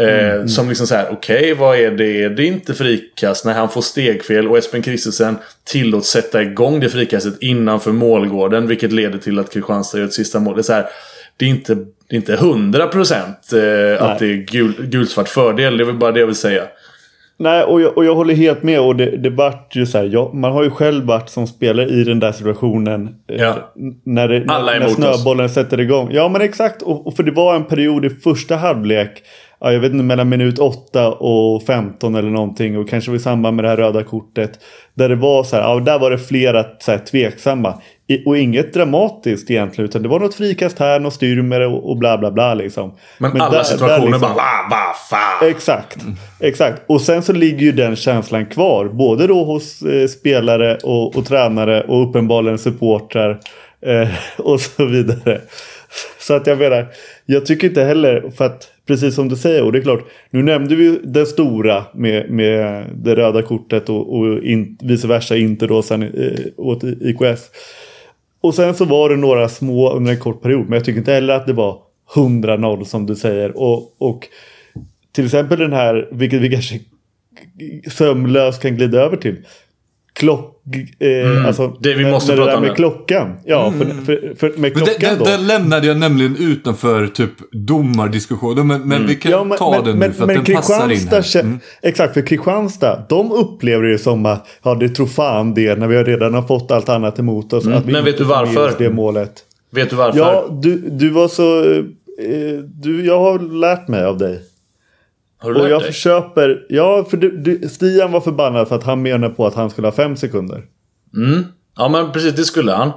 Eh, Som liksom så här, okej vad är det? Det är inte frikast när han får stegfel och Espen Christensen tillåts sätta igång det frikastet innanför målgården. Vilket leder till att Kristianstad gör ett sista mål. Det är, så här, det är inte, det är inte 100% eh, att det är gul, gulsvart fördel. Det är väl bara det jag vill säga. Nej, och jag, och jag håller helt med. Och det, det vart ju så här, jag, man har ju själv varit som spelare i den där situationen. eh, Ja. När, det, Alla är när emot oss. snöbollen sätter igång. Ja, men exakt. Och, och för det var en period i första halvlek. Ja, jag vet inte, mellan minut 8 och 15 eller någonting. Och kanske i samband med det här röda kortet. Där det var så här, ja, där var det flera så här, tveksamma. I, och inget dramatiskt egentligen. Utan det var något frikast här, något styrmer och, och bla bla bla liksom. Men, alla där- situationer där liksom- bara va, va, fan. Exakt. Exakt. Och sen så ligger ju den känslan kvar. Både då hos eh, spelare och, och tränare och uppenbarligen supportrar. Eh, <laughs> och så vidare. Så att jag menar. Jag tycker inte heller. För att precis som du säger. Och det är klart. Nu nämnde vi ju stora. Med, med det röda kortet. Och, och in, vice versa inte då sen eh, åt IKS. Och sen så var det några små under en kort period. Men jag tycker inte heller att det var 100-0 som du säger. Och, och till exempel den här, vilket vi kanske sömlöst kan glida över till. Klock... Eh, alltså, Mm. det vi måste när prata det där om med nu. klockan. Ja, för, för, för med Men klockan den, då. den, den lämnade jag nämligen utanför typ domardiskussionen. Men, men vi kan Ja, men, ta den nu för att den passar in här. Mm. Exakt, för Kristianstad, de upplever det som att ja, det tror fan det när vi redan har fått allt annat emot oss. att vi Mm. Men vet du med varför? Det målet. Vet du varför? Ja, du, du var så... Eh, du, jag har lärt mig av dig. Har du Och lärt jag dig? köper... Ja, för du, du, Stian var förbannad för att han menar på att han skulle ha fem sekunder. Mm. Ja men precis, det skulle han.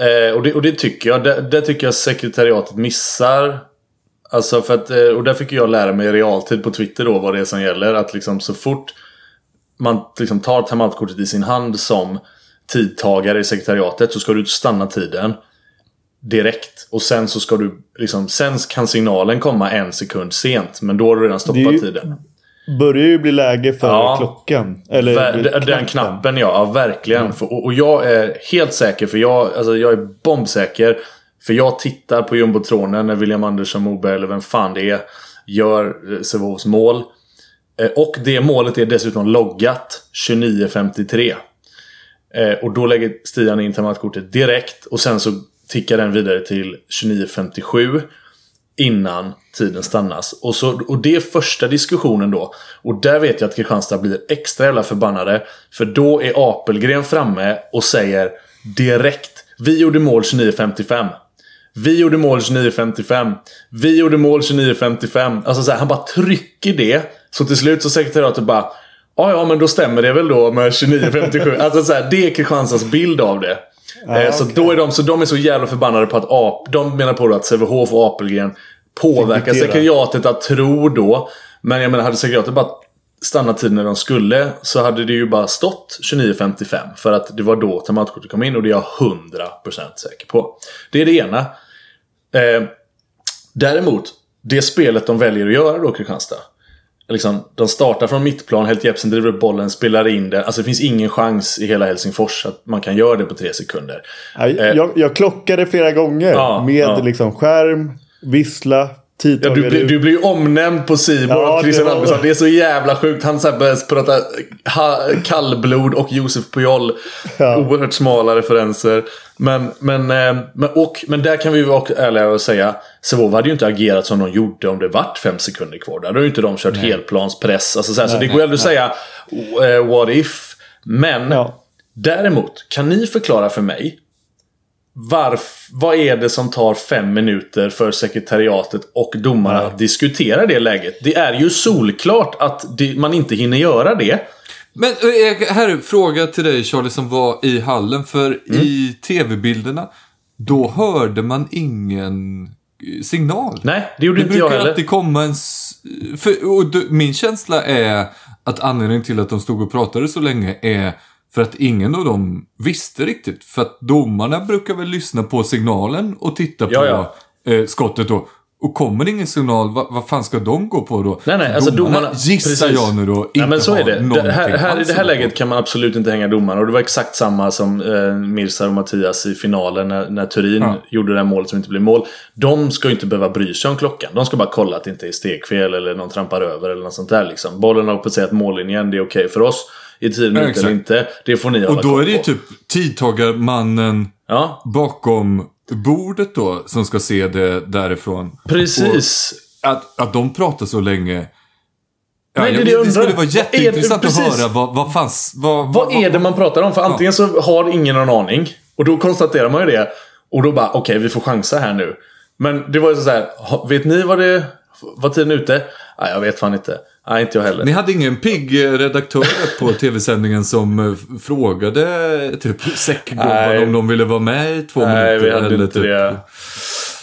Eh, och, det, och det tycker jag. Det, det tycker jag sekretariatet missar. Alltså för att, eh, och där fick jag lära mig i realtid på Twitter då vad det är som gäller. Att liksom så fort man liksom tar timeout-kortet i sin hand som tidtagare i sekretariatet så ska du stanna tiden. Direkt. Och sen så ska du liksom, sen kan signalen komma en sekund sent. Men då har du redan stoppat ju- tiden. börjar ju bli läge för Ja. klockan. Eller Ver- den, den knappen ja, ja verkligen. För, och, och jag är helt säker, för jag, alltså, jag är bombsäker. För jag tittar på jumbotronen när William Andersson Moberg, eller vem fan det är, gör eh, Sävehofs mål. Eh, och det målet är dessutom loggat 29.53. Eh, och då lägger Stian in timeoutkortet direkt och sen så tickar den vidare till 29.57 innan tiden stannas. Och, så, och det är första diskussionen då. Och där vet jag att Kristianstad blir extra jävla förbannade. För då är Apelgren framme och säger direkt Vi gjorde mål 29.55. Vi gjorde mål 29.55. Vi gjorde mål 29.55. Alltså så här, han bara trycker det. Så till slut så sekretariatet bara Ja, ja, men då stämmer det väl då med 29.57. Alltså så här, det är Kristianstads bild av det eh, så, okej. då är de, så de är så jävla förbannade på att Ap, de menar på att Sävehof och Apelgren påverkar sekretariatet att tro då. Men jag menar, hade sekretariatet bara stannat tiden när de skulle så hade det ju bara stått 29.55. För att det var då timeoutkortet kom in och det är jag 100% säker på. Det är det ena. Eh, däremot, det spelet de väljer att göra då, Kristianstad. Liksom, de startar från mittplan, Helt Jepsen driver upp bollen, spelar in den. Alltså det finns ingen chans i hela Helsingfors att man kan göra det på tre sekunder. Ja, jag, jag klockade flera gånger Ja, med ja. liksom skärm, vissla, Ja, du, blir, du blir ju omnämnd på Simon Ja, av Christian det var- Albinsson. Det är så jävla sjukt. Han så här börjar prata ha, kallblod och Josef Pujol. Ja. Oerhört smala referenser. Men, men, eh, men, och, men där kan vi vara ärliga och säga. Sävehof hade ju inte agerat som de gjorde om det vart fem sekunder kvar. Där hade ju inte de kört helplanspress. Alltså så här, så det går ju att säga eh, what if. Men Ja. däremot, kan ni förklara för mig varf, vad är det som tar fem minuter för sekretariatet och domarna att diskutera det läget? Det är ju solklart att det, man inte hinner göra det. Men eh, här är en fråga till dig Charlie som var i hallen. För Mm. i tv-bilderna, då hörde man ingen eh, signal. Nej, det gjorde Det inte jag brukar heller. alltid komma en... För, och min känsla är att anledningen till att de stod och pratade så länge är för att ingen av dem visste riktigt. För att domarna brukar väl lyssna på signalen och titta på Ja, Eh, skottet då. Och kommer det ingen signal, vad, vad fan ska de gå på då? Nej, nej, alltså domarna... gissar precis. jag nu då, inte Nej, men så är det. det här, här, I det här läget kan man absolut inte hänga domarna. Och det var exakt samma som eh, Mirza och Mattias i finalen när, när Turin Ja. gjorde det här målet som inte blev mål. De ska ju inte behöva bry sig om klockan. De ska bara kolla att det inte är stegfel eller någon trampar över eller något sånt där. Liksom. Bollen har passerat mållinjen, det är okej för oss. I tio minuter exakt. eller inte, det får ni Och då är det ju typ tidtagarmannen Ja, bakom bordet då som ska se det därifrån. precis. Att, att de pratar så länge. Ja, Nej, det det det skulle vara Vad är det- jätteintressant att höra vad, vad fanns... Vad, Vad är det man pratar om? För antingen så har ingen någon aning. Och då konstaterar man ju det. Och då bara, okej vi får chansa här nu. Men det var ju så här, vet ni vad det var tiden ute? Nej, jag vet fan inte. Nej, inte jag heller. Ni hade ingen pigg eh, redaktör på <laughs> tv-sändningen som eh, frågade typ säckgubbarna Nej. om de ville vara med i två Nej, minuter? vi hade eller inte typ- det.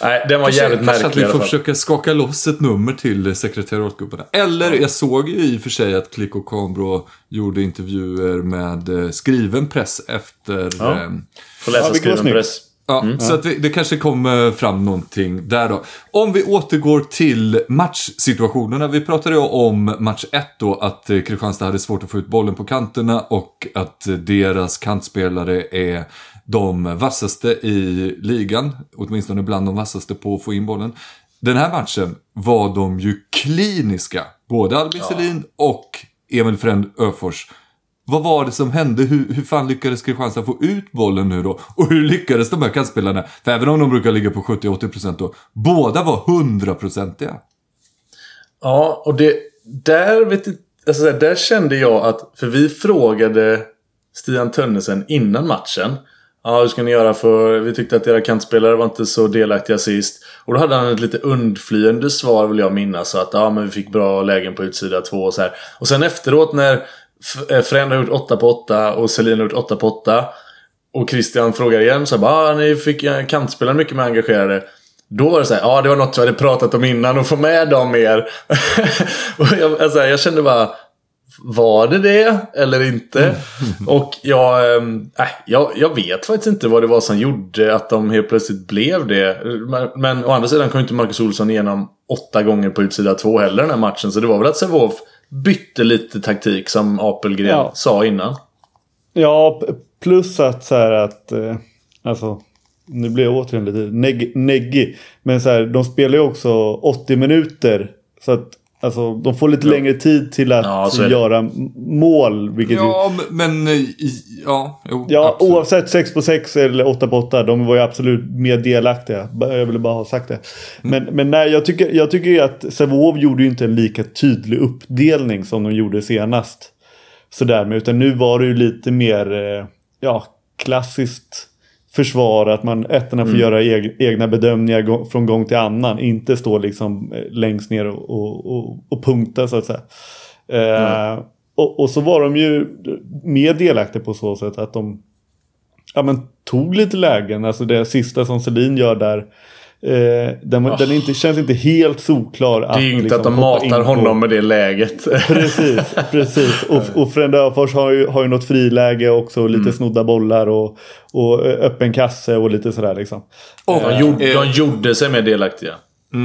Nej, den var Kanske, jävligt kanske märklig att vi får försöka skaka loss ett nummer till sekretariatgubbarna. Eller jag såg ju i och för sig att Klick och Kambro gjorde intervjuer med eh, skriven press efter... Ja. eh, Får läsa Ja, skriven press. Ja, så att det, det kanske kommer fram någonting där då. Om vi återgår till matchsituationerna. Vi pratade ju om match 1 då, att Kristianstad hade svårt att få ut bollen på kanterna och att deras kantspelare är de vassaste i ligan. Åtminstone bland de vassaste på att få in bollen. Den här matchen var de ju kliniska. Både Albin Selin och Emil Frend Öfors. Vad var det som hände? Hur, hur fan lyckades Kristianstad få ut bollen nu då? Och hur lyckades de här kantspelarna? För även om de brukar ligga på 70-80% då, båda var 100-procentiga. Ja, och det... Där, vet alltså, där kände jag att... För vi frågade Stian Tönnesen innan matchen. Ja, hur ska ni göra för... Vi tyckte att era kantspelare var inte så delaktiga sist. Och då hade han ett lite undflyende svar vill jag minnas. Så att ja, men vi fick bra lägen på utsida två och så här. Och sen efteråt när Eh, Frend har gjort 8 på 8 och Selin har gjort 8 på 8. Och Christian frågar igen så här, ah, ni fick eh, kantspelare mycket mer engagerade. Då var det så här, ja det var något vi hade pratat om innan och få med dem mer. <laughs> och jag, alltså, jag kände bara, var det det eller inte? och jag, ehm, äh, jag, jag vet faktiskt inte vad det var som gjorde att de helt plötsligt blev det. Men, men å andra sidan kom inte Marcus Olsson igenom åtta gånger på utsida två heller den här matchen. Så det var väl att Sävehof bytte lite taktik som Apelgren Ja. sa innan. Ja, plus att så här att... Eh, alltså, nu blir jag återigen lite neg neggig. Men så här, de spelar ju också 80 minuter. Så att alltså, de får lite längre tid till att Ja, göra mål. Vilket ju, Ja, men... eh, Ja, jo, ja absolut. oavsett 6 på 6 eller 8 på 8. De var ju absolut mer delaktiga. Jag ville bara ha sagt det. Men, men nej, jag tycker, jag tycker ju att Sävehof gjorde ju inte en lika tydlig uppdelning som de gjorde senast. Sådär med. Utan nu var det ju lite mer eh, ja, klassiskt försvar. Att man ettorna får göra eg, egna bedömningar från gång till annan. Inte stå liksom eh, längst ner och, och, och, och punkta så att säga. Eh, och, och så var de ju mer delaktiga på så sätt att de ja, men, tog lite lägen. Alltså det sista som Selin gör där. Eh, den, den inte, känns inte helt solklar. Det är ju inte liksom att de matar honom med det läget. <laughs> Precis, precis. Och, och Frände Öfors har ju, har ju något friläge också. Och lite Mm. snodda bollar och, och eh, öppen kasse och lite sådär liksom. Och, De gjorde, eh, de gjorde sig mer delaktiga.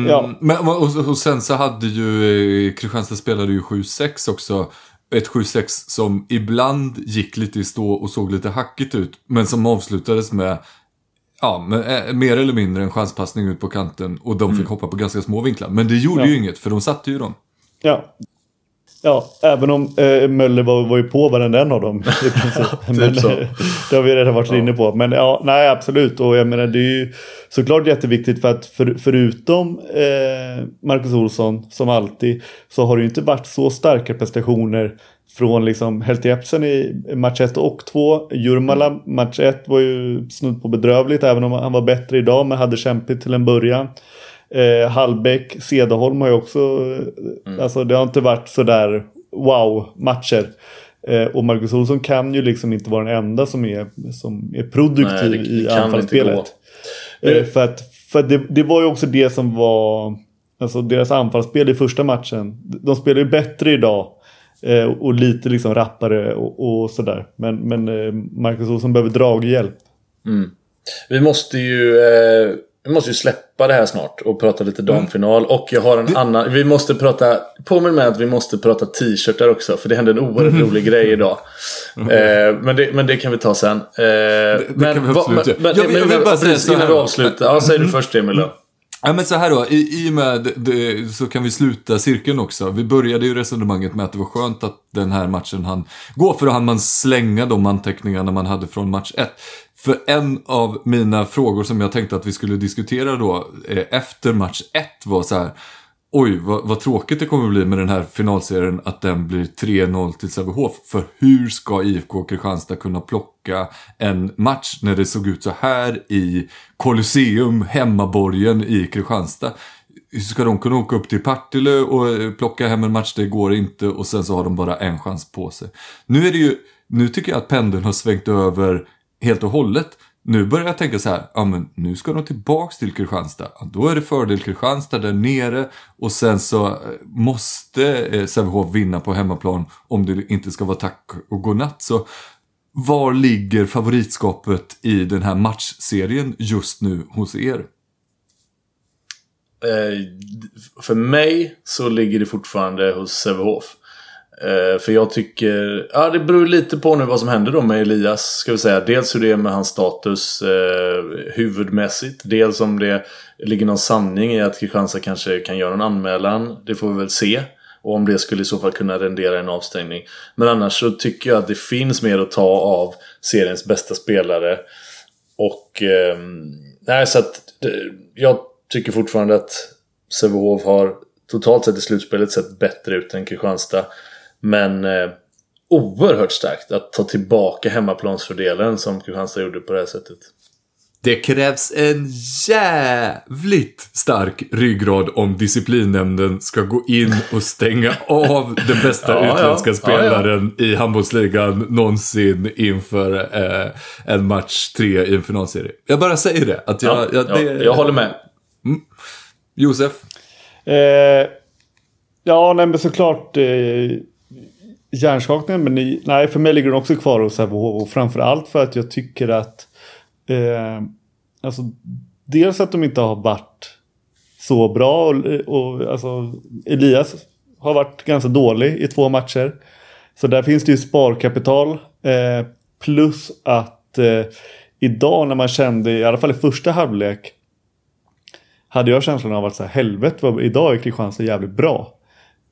Ja, Men, och, och sen så hade ju Kristianstad spelade ju 7-6 också. Ett 7-6 som ibland gick lite i stå och såg lite hackigt ut. Men som avslutades med, ja, med, eh, mer eller mindre en chanspassning ut på kanten. Och de fick hoppa på ganska små vinklar. Men det gjorde Ja. ju inget, för de satte ju dem. ja. Ja, även om eh, Möller var, var ju på varenda en av dem i <laughs> princip. Men, eh, det har vi redan varit inne på. Men ja, nej absolut. Och jag menar det är ju såklart jätteviktigt för att för, förutom eh, Marcus Olsson som alltid så har det ju inte varit så starka prestationer från liksom Helti Epsen i match 1 och 2. Jurmala match 1 var ju snudd på bedrövligt även om han var bättre idag men hade kämpigt till en början. Eh, Hallbäck, Cederholm har ju också, eh, alltså det har inte varit sådär wow-matcher. Eh, och Marcus Olsson kan ju liksom inte vara den enda som är, som är produktiv Nej, det- det i anfallsspelet. Eh, för att, för att det, det var ju också det som var alltså deras anfallsspel i första matchen. De spelar ju bättre idag. Eh, och lite liksom rappare och, och sådär. Men, men eh, Marcus Olsson behöver draghjälp. Vi måste ju eh, vi måste ju släppa det här snart och prata lite damfinal. Och jag har en annan. Vi måste prata. Påminn mig att vi måste prata t-shirtar också. För det hände en oerhört <laughs> rolig grej idag. Eh, men, det, men det kan vi ta sen. Eh, men, kan vi absolut men, göra. men, Jag vill- jag vill bara säga så här Innan vi avslutar. Ja, säg du först Emil då. Ja men så här då, i, i och med det, så kan vi sluta cirkeln också. Vi började ju resonemanget med att det var skönt att den här matchen han gå för då hann man slänga de anteckningarna man hade från match 1. För en av mina frågor som jag tänkte att vi skulle diskutera då eh, efter match 1 var så här. Oj, vad, vad tråkigt det kommer bli med den här finalserien att den blir 3-0 till Sävehof. För hur ska IFK Kristianstad kunna plocka en match när det såg ut så här i Colosseum, hemmaborgen i Kristianstad? Hur Ska de kunna åka upp till Partille och eh, plocka hem en match? Det går inte och sen så har de bara en chans på sig. Nu är det ju, nu tycker jag att pendeln har svängt över helt och hållet. Nu börjar jag tänka så här, ja men nu ska de tillbaks till Kristianstad. Ja, Då är det fördel Kristianstad där nere och sen så eh, måste eh, Sävehof vinna på hemmaplan om det inte ska vara tack och godnatt. Så var ligger favoritskapet i den här matchserien just nu hos er? Eh, för mig så ligger det fortfarande hos Sävehof. Eh, för jag tycker, ja det beror lite på nu vad som händer då med Elias. Ska vi säga. Dels hur det är med hans status eh, huvudmässigt. Dels om det ligger någon sanning i att Kristianstad kanske kan göra en anmälan. Det får vi väl se. Och om det skulle i så fall kunna rendera en avstängning. Men annars så tycker jag att det finns mer att ta av seriens bästa spelare. Och Eh, nej, så att det, jag tycker fortfarande att Sävehof har totalt sett i slutspelet sett bättre ut än Kristianstad. Men eh, oerhört starkt att ta tillbaka hemmaplansfördelen som Kristianstad gjorde på det här sättet. Det krävs en jävligt stark ryggrad om disciplinnämnden ska gå in och stänga <laughs> av den bästa Ja, ja. utländska Ja, spelaren i handbollsligan någonsin inför eh, en match tre i en finalserie. Jag bara säger det. Att jag, Ja, jag, ja, det, jag håller med. Josef? Eh, ja, nej men såklart eh, hjärnskakningen. Men i, nej, för mig ligger den också kvar hos Sävehof. Och framförallt för att jag tycker att eh, alltså, dels att de inte har varit så bra. Och, och alltså, Elias har varit ganska dålig i två matcher. Så där finns det ju sparkapital. Eh, plus att eh, idag när man kände, i alla fall i första halvlek, hade jag känslan av att så här, helvete idag är Kristianstad jävligt bra.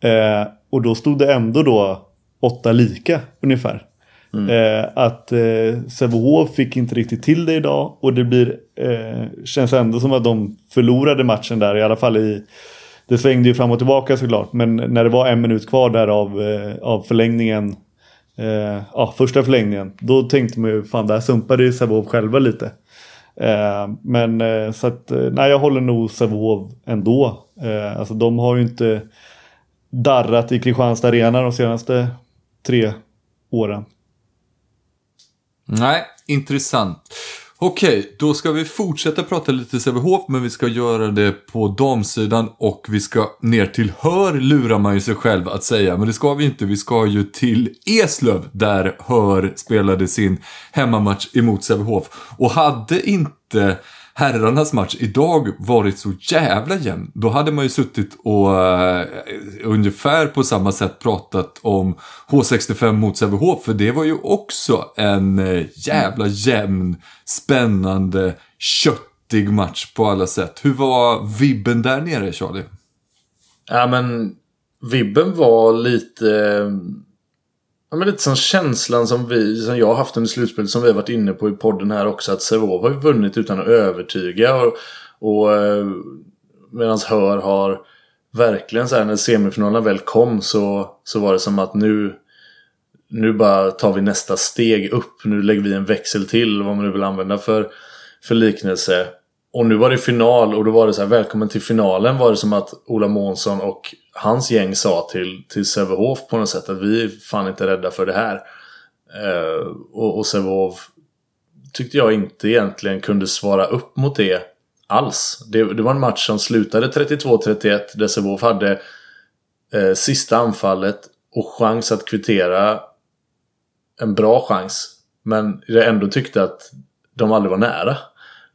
Eh, och då stod det ändå då åtta lika ungefär. Mm. Eh, att eh, Sävehof fick inte riktigt till det idag och det blir, eh, känns ändå som att de förlorade matchen där i alla fall i det svängde ju fram och tillbaka såklart men när det var en minut kvar där av, eh, av förlängningen eh, ja, första förlängningen då tänkte man ju fan där sumpade ju Sävehof själva lite. Eh, men eh, så att nej jag håller nog Sävehof ändå. alltså de har ju inte darrat i Kristianstad Arena de senaste tre åren. Nej, intressant. Okej, då ska vi fortsätta prata lite Sävehof, men vi ska göra det på damsidan och vi ska ner till Hör lurar man ju sig själv att säga, men det ska vi inte. Vi ska ju till Eslöv där Hör spelade sin hemmamatch emot Sävehof. Och hade inte herrarnas match idag varit så jävla jämn, då hade man ju suttit och uh, ungefär på samma sätt pratat om H65 mot Sävehof, för det var ju också en uh, jävla jämn, spännande, köttig match på alla sätt. Hur var vibben där nere, Charlie? Ja, men vibben var lite Ja, men lite som känslan som vi, som jag har haft under slutspelet som vi har varit inne på i podden här också. Att Sävehof har vunnit utan att övertyga. Och, och eh, medan Hör har verkligen så här när semifinalen väl kom så, så var det som att nu nu bara tar vi nästa steg upp. Nu lägger vi en växel till vad man nu vill använda för, för liknelse. Och nu var det final och då var det så här välkommen till finalen var det som att Ola Månsson och hans gäng sa till, till Sävehof på något sätt att vi är fan inte rädda för det här. Uh, och, och Sävehof tyckte jag inte egentligen kunde svara upp mot det alls. Det, det var en match som slutade 32-31 där Sävehof hade uh, sista anfallet och chans att kvittera en bra chans. Men jag ändå tyckte att de aldrig var nära.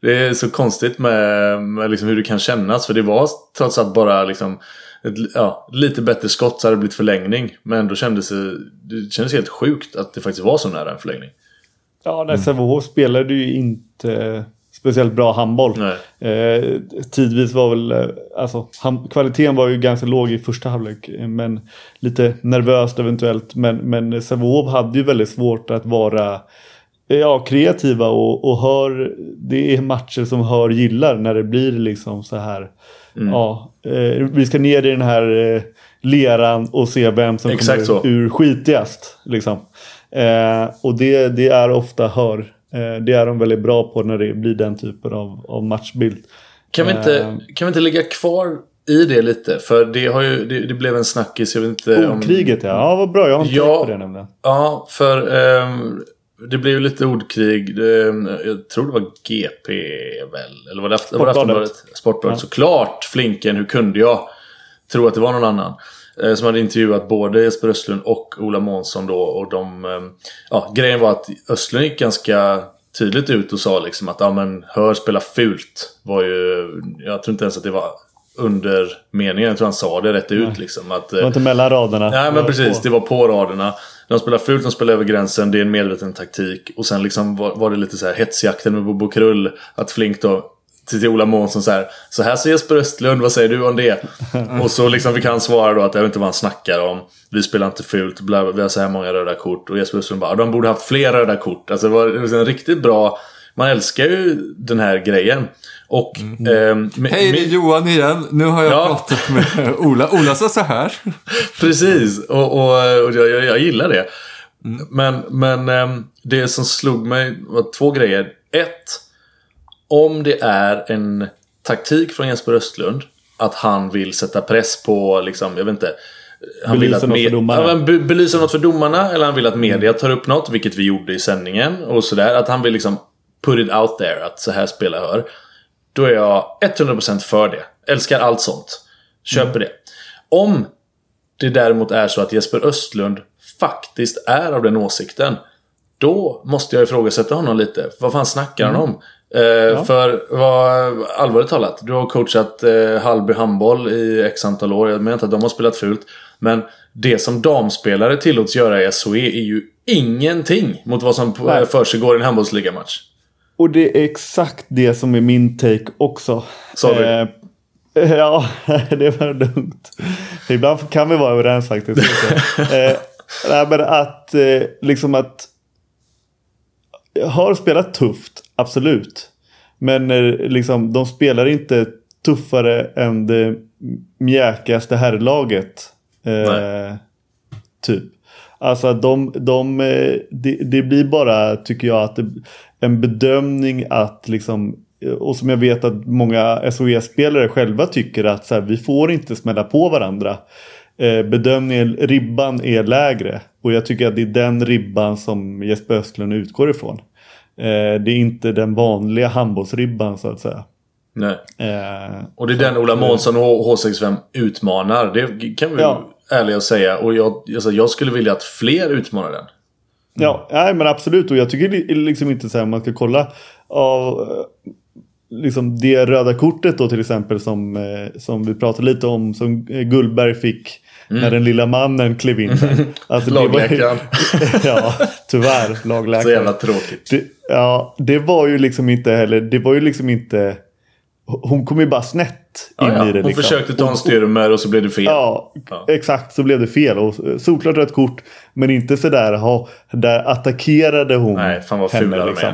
Det är så konstigt med, med liksom hur det kan kännas. För det var trots allt bara liksom ett ja, lite bättre skott så hade det blivit förlängning. Men ändå kändes det, det kändes helt sjukt att det faktiskt var så nära en förlängning. Ja, när Sävehof spelade ju inte speciellt bra handboll. Eh, tidvis var väl, eh, alltså ham- kvaliteten var ju ganska låg i första halvlek. Men lite nervöst eventuellt. Men, men Sävehof hade ju väldigt svårt att vara ja, kreativa och, och hör, det är matcher som hör gillar när det blir liksom så här. Mm. Ja, eh, vi ska ner i den här eh, leran och se vem som Exakt kommer så. ur skitigast. Liksom. Eh, och det, det är ofta hör. Eh, det är de väldigt bra på när det blir den typen av, av matchbild. Kan vi, inte, eh. kan vi inte ligga kvar i det lite? För det, har ju, det, det blev en snackis. Jag vet inte om... Kriget ja. Ja, vad bra. Jag har inte ja, på det nämligen. Ja, för um, det blev ju lite ordkrig. Jag tror det var GP väl? Eller var det, Sportbladet? Var det Aftonbladet? Sportbladet. Ja. Såklart Flinken, hur kunde jag tro att det var någon annan? Eh, som hade intervjuat både Jesper Östlund och Ola Månsson då. Och de, ehm, ja, grejen var att Östlund gick ganska tydligt ut och sa liksom att ja, men, hör spela fult. Var ju, jag tror inte ens att det var under meningen. Jag tror han sa det rätt ut liksom. Att, det var inte mellan raderna. Nej men precis, på. det var på raderna. De spelar fult, de spelar över gränsen, det är en medveten taktik. Och sen liksom var, var det lite så här hetsjakten med Bobo Krull. Att Flink då till Ola Månsson så här. Så här ser Jesper Östlund, vad säger du om det? <laughs> och så liksom fick han svara då att jag vet inte vad han snackar om. Vi spelar inte fult, vi har så här många röda kort. Och Jesper Östlund bara, de borde haft fler röda kort. Alltså det var en riktigt bra... Man älskar ju den här grejen. Och, mm. eh, Hej, det är Johan igen. Nu har jag ja. pratat med Ola. Ola sa så här. <laughs> Precis, och, och, och jag, jag, jag, gillar det. Mm. Men, men eh, det som slog mig var två grejer. Ett, om det är en taktik från Jesper Östlund att han vill sätta press på, liksom, jag vet inte. Han belysa vill att något för domarna. Be belysa något för domarna. Eller han vill att media tar upp något, vilket vi gjorde i sändningen. Och sådär. Att han vill liksom put it out there, att så här spelar hör. Då är jag 100% för det. Älskar allt sånt. Köper mm. det. Om det däremot är så att Jesper Östlund faktiskt är av den åsikten. Då måste jag ifrågasätta honom lite. Vad fan snackar mm. han om? Eh, För vad, allvarligt talat, du har coachat eh, Hallby handboll i x antal år. Jag menar inte att de har spelat fult. Men det som damspelare tillåts göra i SOE är ju ingenting mot vad som eh, försiggår i en handbollsligamatch. Och det är exakt det som är min take också. Sorry. Eh, <laughs> ja, <laughs> det var dumt. Ibland kan vi vara överens faktiskt. <laughs> eh, nej, men att eh, liksom att jag har spelat tufft, absolut. Men eh, liksom, de spelar inte tuffare än det mjäkigaste herrlaget. Eh, typ. Alltså de, de, eh, det, det blir bara, tycker jag, att det, en bedömning att liksom och som jag vet att många SOE-spelare själva tycker att så här, vi får inte smälla på varandra. Eh, bedömningen, ribban är lägre. Och jag tycker att det är den ribban som Jesper Östlund utgår ifrån. Eh, det är inte den vanliga handbollsribban så att säga. Nej. Eh, Och det är den Ola Månsson och H65 utmanar. Det kan vi Ja. ärliga säga. Och jag, alltså, jag skulle vilja att fler utmanar den. Ja, nej, men absolut. Och jag tycker li- liksom inte så här, man ska kolla av eh, liksom det röda kortet då till exempel som, eh, som vi pratade lite om som eh, Gullberg fick när den lilla mannen klev in. <laughs> Alltså, ju- Lagläkaren. <laughs> ja, tyvärr. Lagläkaren. Så jävla tråkigt. Det, ja, det var ju liksom inte heller, det var ju liksom inte, hon kom ju bara snett in Ja, ja. i det. Hon Liksom. försökte ta en styrmer och så blev det fel. Ja, Ja. exakt så blev det fel. Och eh, solklart rött kort. Men inte sådär, ha, där attackerade hon Nej, fan vad henne, fula liksom.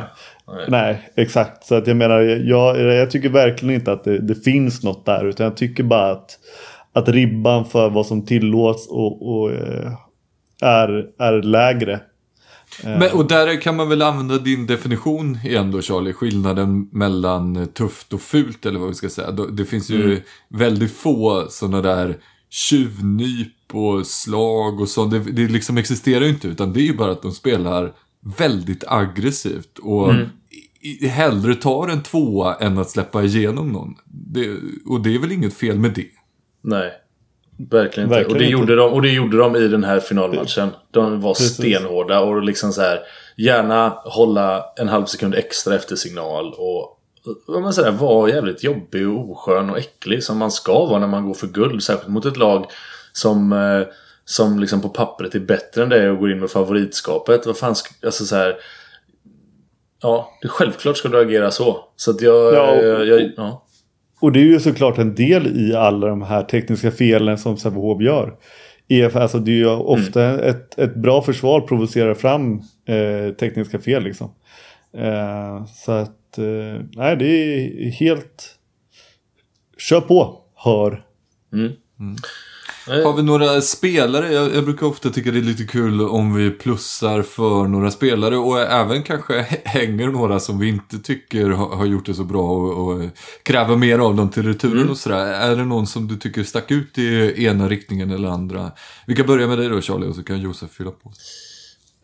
Nej. Nej, exakt. Så att jag menar, jag, jag tycker verkligen inte att det, det finns något där. Utan jag tycker bara att, att ribban för vad som tillåts och, och eh, är, är lägre. Men, och där kan man väl använda din definition igen då Charlie, skillnaden mellan eh, tufft och fult eller vad vi ska säga. Det finns ju väldigt få sådana där tjuvnyp och slag och sånt. Det, det liksom existerar ju inte utan det är ju bara att de spelar väldigt aggressivt och i- hellre tar en tvåa än att släppa igenom någon. Det, och det är väl inget fel med det. Nej. Verkligen inte. Verkligen och, det inte. Gjorde de, och det gjorde de i den här finalmatchen. De var Precis. stenhårda och liksom så här. Gärna hålla en halv sekund extra efter signal. Och vad man säger, var jävligt jobbig och oskön och äcklig. Som man ska vara när man går för guld. Särskilt mot ett lag som, eh, som liksom på pappret är bättre än det och går in med favoritskapet. Vad fan ska, alltså så här. Ja, det, självklart ska du agera så. Så att jag... Ja, och- jag, jag ja. Och det är ju såklart en del i alla de här tekniska felen som Sävehof gör. EF, alltså det är ju ofta ett, ett bra försvar provocerar fram eh, tekniska fel liksom. Eh, så att, eh, nej det är helt... Kör på, hör. Har vi några spelare? Jag, jag brukar ofta tycka det är lite kul om vi plussar för några spelare och även kanske hä- hänger några som vi inte tycker har, har gjort det så bra och, och kräver mer av dem till returen och sådär. Är det någon som du tycker stack ut i ena riktningen eller andra? Vi kan börja med dig då Charlie och så kan Josef fylla på.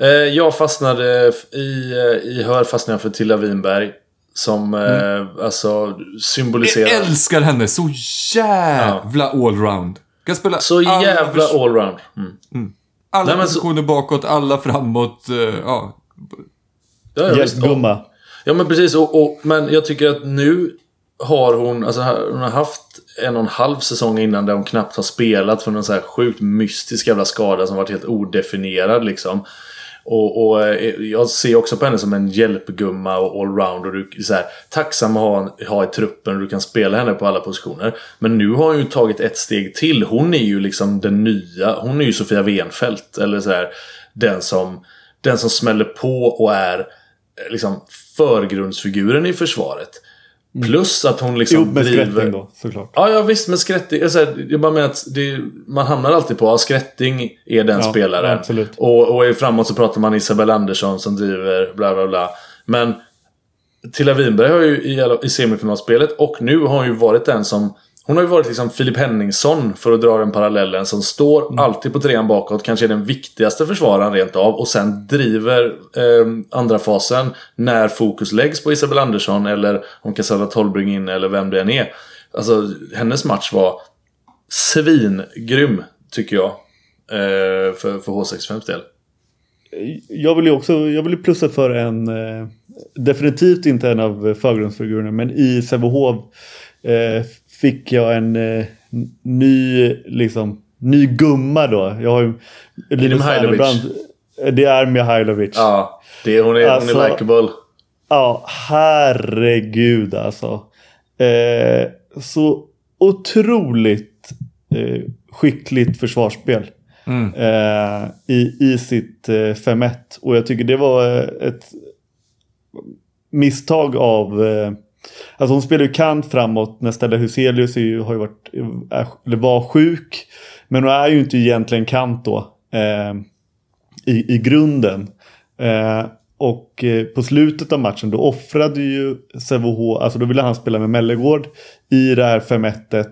Eh, Jag fastnade i, eh, i hör fastnade för Tilla Winberg. Som eh, alltså symboliserar... Jag älskar henne så jävla allround. Kan spela Så jävla allround. Mm. alla Nej, men så- positioner bakåt, alla framåt. eh, ja. Ja, ja. Gästgumma. Ja men precis. Och, och, men jag tycker att nu har hon, alltså hon har haft en och en halv säsong innan där hon knappt har spelat för någon så här sjukt mystisk jävla skada som varit helt odefinierad liksom. Och, och eh, jag ser också på henne som en hjälpgumma och allround och du är så här, tacksam att ha, ha i truppen och du kan spela henne på alla positioner. Men nu har hon ju tagit ett steg till. Hon är ju liksom den nya, hon är ju Sofia Wenfeldt. Eller så här, den som, den som smäller på och är eh, liksom förgrundsfiguren i försvaret. Plus att hon liksom Ihop med driver... Skrätting då, såklart. Ja, ja visst, men Skrätting... Jag, säger, jag bara menar att det, man hamnar alltid på att Skrätting är den Ja, spelaren. absolut. Och, och framåt så pratar man Isabel Andersson som driver bla bla bla. Men Tilla Winberg har ju i, i semifinalspelet och nu har hon ju varit den som hon har ju varit liksom Filip Henningsson för att dra den parallellen som står Mm. alltid på trean bakåt. Kanske är den viktigaste försvararen rent av. Och sen driver eh, andra fasen när fokus läggs på Isabel Andersson eller om Cassandra Tolbring in eller vem det än är. Alltså hennes match var svingrym tycker jag. Eh, för, för H65s del. Jag vill ju också jag vill plussa för en, eh, definitivt inte en av förgrundsfigurerna men i Sävehof eh, fick jag en eh, ny, liksom, ny gumma då. Jag har ju... Linus Mihailovic. Det är Mihailovic. Ja, det är, hon är, Alltså- hon är likeable. Ja, herregud alltså. Eh, så otroligt eh, skickligt försvarsspel. Eh, i, I sitt eh, 5-1. Och jag tycker det var eh, ett misstag av... Alltså hon spelar ju kant framåt när Stella Huselius är ju, har ju varit, är, eller var sjuk. Men hon är ju inte egentligen kant då. Eh, i, i grunden. Eh, och eh, på slutet av matchen då offrade ju Sävehof, alltså då ville han spela med Mellegård i det här 5-1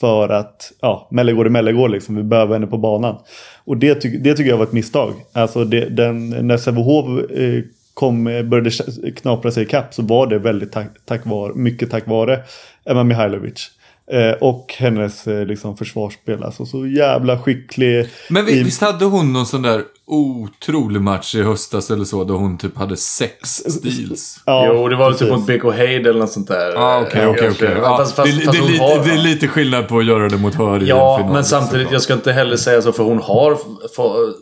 för att, ja, Mellegård är Mellegård liksom, vi behöver henne på banan. Och det, ty det tycker jag var ett misstag. Alltså det, den, när Sävehof eh, kom, började knapra sig i kapp så var det väldigt tack, tack var, mycket tack vare Emma Mihailovic. Eh, och hennes eh, liksom, försvarsspel. Alltså så jävla skicklig. Men vi, i- visst hade hon någon sån där otrolig match i höstas eller så, då hon typ hade sex steals? Ja, jo, det var väl typ precis. mot BK Heid eller något sånt där. Ah, okej, kanske. okej. Ja, Fast, fast, det, fast det, är lite- har, det är lite skillnad på att göra det mot Hör Ja, final, men samtidigt, såklart. jag ska inte heller säga så för hon har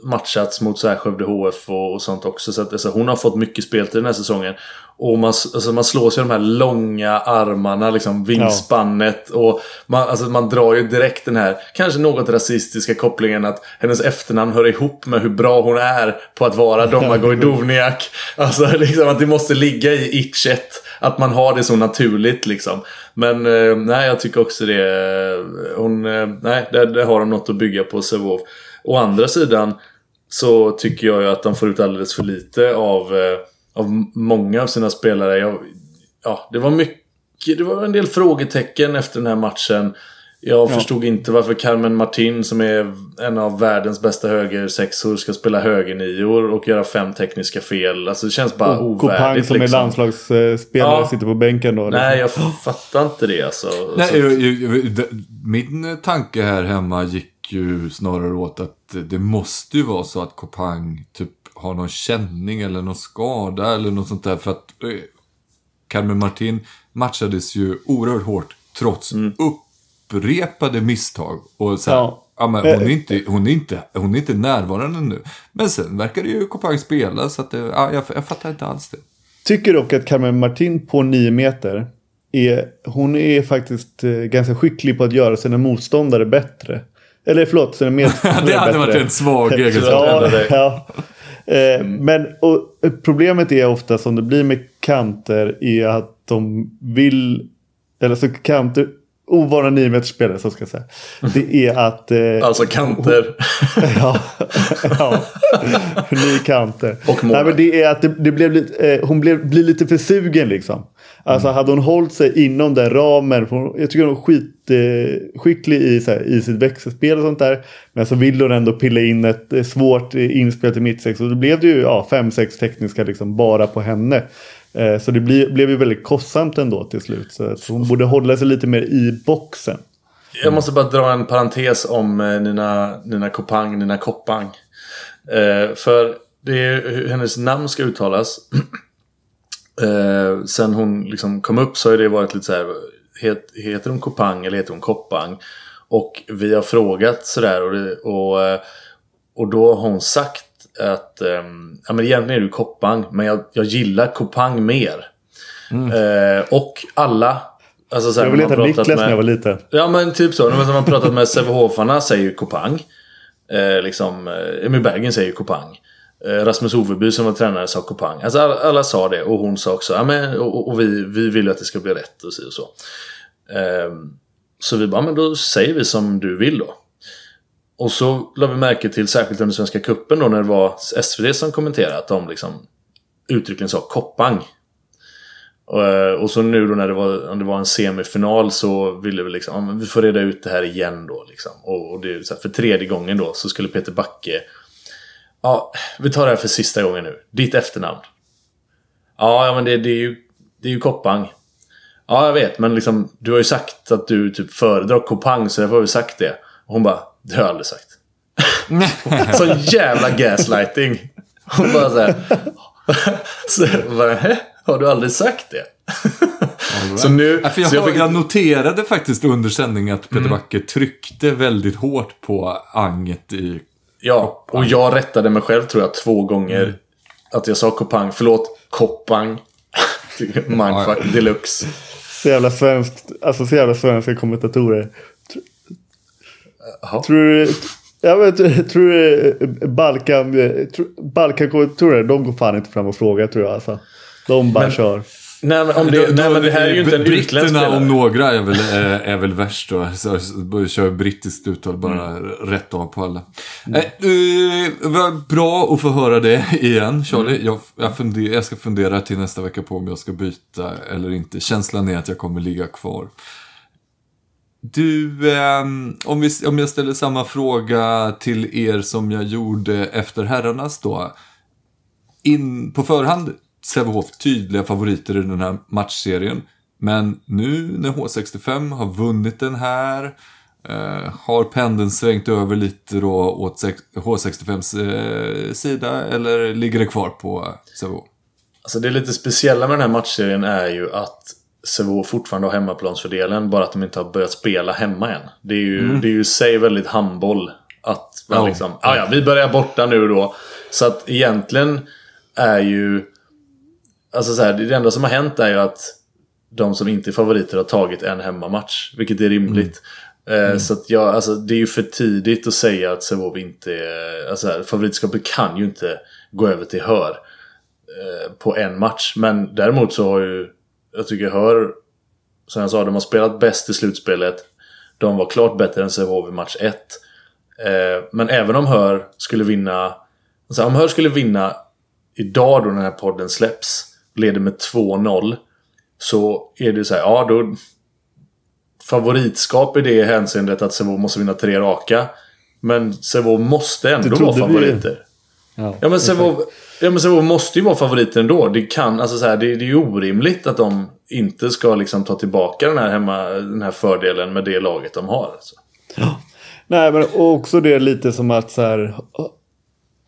matchats mot så här Skövde HF och, och sånt också. Så att, alltså, hon har fått mycket speltid den här säsongen. Och man, alltså, man slås ju de här långa armarna, liksom vingspannet. Och man, alltså, man drar ju direkt den här, kanske något rasistiska kopplingen att hennes efternamn hör ihop med hur bra hon är på att vara Domagoj Dovniak. Alltså <laughs> liksom att det måste ligga i itchet. Att man har det så naturligt liksom. Men eh, nej, jag tycker också det. Hon, eh, nej, där, där har de något att bygga på Sävehof. Å andra sidan så tycker jag ju att de får ut alldeles för lite av, eh, av många av sina spelare. Jag, ja, det var mycket, det var en del frågetecken efter den här matchen. Jag förstod inte varför Carmen Martin som är en av världens bästa högersexor ska spela högernior och göra fem tekniska fel. Alltså det känns bara Och Kopang ovärdigt. som är liksom. landslagsspelare Ja. sitter på bänken då. Nej, liksom. jag fattar inte det alltså. Nej, Så- jag, jag, min tanke här hemma gick ju snarare åt att det måste ju vara så att Kopang typ har någon känning eller någon skada eller något sånt där. För att eh, Carmen Martin matchades ju oerhört hårt trots upprepade misstag. Och så här, Ja. ja. men hon, är inte, hon, är inte, hon är inte närvarande nu. Men sen verkar det ju Kopang spela så att det, ja, jag, jag fattar inte alls det. Tycker dock att Carmen Martin på 9 meter är, hon är faktiskt eh, ganska skicklig på att göra sina motståndare bättre. Eller förlåt, sina <laughs> medspelare Det hade bättre. varit en svag egenskap. Ja, ja. Eh, Men och, eh, problemet är ofta som det blir med kanter är att de vill, eller så kanter, ovana 9 meters spelare så ska jag säga. Det är att... Eh, Alltså kanter. <laughs> ja, ja. Ny kanter. Och mål. Nej, men det är att det, det blev lite, eh, hon blev, blir lite för sugen liksom. Alltså Mm. hade hon hållit sig inom den ramen. Jag tycker hon är skitskicklig skicklig i, så här, i sitt växelspel och sånt där. Men så vill hon ändå pilla in ett eh, svårt eh, inspel till mittsex. Och då blev det ju ja, fem, sex tekniska liksom bara på henne. Eh, så det bli, blev ju väldigt kostsamt ändå till slut. Så att hon borde hålla sig lite mer i boxen. Jag måste bara dra en parentes om eh, Nina, Nina Kopang, Nina Koppang. Eh, för det är hur hennes namn ska uttalas. <clears throat> eh, sen hon liksom kom upp så har det varit lite så här. Het, heter hon Kopang eller heter hon Koppang? Och vi har frågat sådär och, det, och, eh, och då har hon sagt att ehm, ja, men egentligen är du Koppang men jag, jag gillar Kopang mer. Eh, och alla Alltså så här, Jag vill heta Niklas med- när jag var liten. Ja men typ så. När man pratat med Sävehofarna säger ju Kopang. Eh, liksom, eh, Emil Bergen säger ju Kopang. Eh, Rasmus Oveby som var tränare sa Kopang. Alltså alla, alla sa det och hon sa också ja, men, och, och vi, vi vill ju att det ska bli rätt och så och så. Ehm, så vi bara, men då säger vi som du vill då. Och så la vi märke till, särskilt under Svenska Cupen då när det var SvD som kommenterade att de liksom uttryckligen sa Koppang. Och, eh, och så nu då när det var, det var en semifinal så ville vi liksom, ja, men vi får reda ut det här igen då liksom. Och, och det så här, för tredje gången då så skulle Peter Backe Ja, vi tar det här för sista gången nu. Ditt efternamn. Ja, ja men det, det är ju Det är ju Koppang. Ja, jag vet, men liksom du har ju sagt att du typ föredrar Kopang så därför har vi sagt det. Och hon bara, det har jag aldrig sagt. <laughs> Sån jävla gaslighting. Hon bara såhär. så <laughs> bara, "Hä? har du aldrig sagt det? så nu, Ja, jag, så jag fick, jag noterade faktiskt under sändningen att Peter Backe tryckte väldigt hårt på anget i... ja, och jag rättade mig själv tror jag två gånger. Att jag sa Kopang, förlåt, Koppang. <laughs> Mindfuck deluxe. Så jävla svenskt, alltså så jävla svenska kommentatorer. Jaha. Tror du, jag vet, tror du Balkan, tror- Balkan-kommentatorer, de går fan inte fram och frågar tror jag alltså. De bara Men- kör. Nej men, om det, nej, men det här är ju inte en Britterna om spelare. några är väl, är, är väl värst då. Så, så, kör brittiskt uttal bara rätt av på alla. Mm. Eh, bra att få höra det igen Charlie. Jag, jag, funder, jag ska fundera till nästa vecka på om jag ska byta eller inte. Känslan är att jag kommer ligga kvar. Du, ehm, om, vi, om jag ställer samma fråga till er som jag gjorde efter herrarnas då. In på förhand Sävehof tydliga favoriter i den här matchserien. Men nu när H65 har vunnit den här eh, har pendeln svängt över lite då åt sex- H65s eh, sida eller ligger det kvar på Sävehof? Alltså det lite speciella med den här matchserien är ju att Sävehof fortfarande har hemmaplansfördelen. Bara att de inte har börjat spela hemma än. Det är ju, det är ju sig väldigt handboll. Att man Ja. liksom, ah, ja vi börjar borta nu då. Så att egentligen är ju... Alltså så här, det enda som har hänt är ju att de som inte är favoriter har tagit en hemmamatch. Vilket är rimligt. Eh, Så att jag, alltså, det är ju för tidigt att säga att Sävehof inte är... Alltså här, favoritskapet kan ju inte gå över till Hör eh, på en match. Men däremot så har ju... Jag tycker Hör... Som jag sa, de har spelat bäst i slutspelet. De var klart bättre än Sävehof i match 1. Eh, men även om Hör skulle vinna... Alltså om Hör skulle vinna idag då när den här podden släpps. Leder med 2-0. Så är det så här, ja då... Favoritskap i det hänseendet att Sävehof måste vinna tre raka. Men Sävehof måste ändå vara vi- favoriter. Ja, Ja men. Sävehof ja, men Sävehof måste ju vara favoriter ändå. Det kan, alltså så här, det, det är ju orimligt att de inte ska liksom ta tillbaka den här, hemma, den här fördelen med det laget de har. Alltså. Nej men också det är lite som att så här.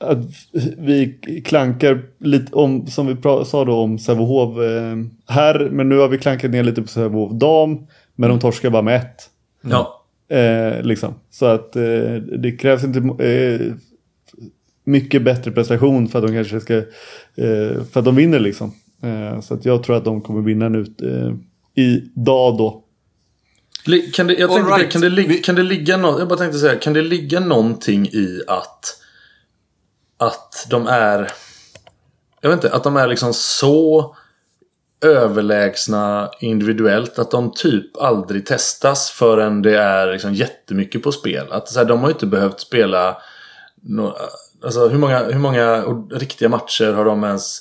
Att vi klankar lite om, som vi sa då om Sävehof eh, här. Men nu har vi klankat ner lite på Sävehof dam. Men de torskar bara med ett. Ja. Eh, liksom. Så att eh, det krävs inte eh, mycket bättre prestation för att de kanske ska eh, för att de vinner liksom. Eh, så att jag tror att de kommer vinna nu eh, idag då. Li- Kan det, jag tänkte, right. kan, det ligga, Vi- kan det ligga nå- Jag bara tänkte säga, kan det ligga någonting i att att de är jag vet inte, att de är liksom så överlägsna individuellt att de typ aldrig testas förrän det är liksom jättemycket på spel. Att så här, de har ju inte behövt spela No, alltså, hur, många, hur många riktiga matcher har de ens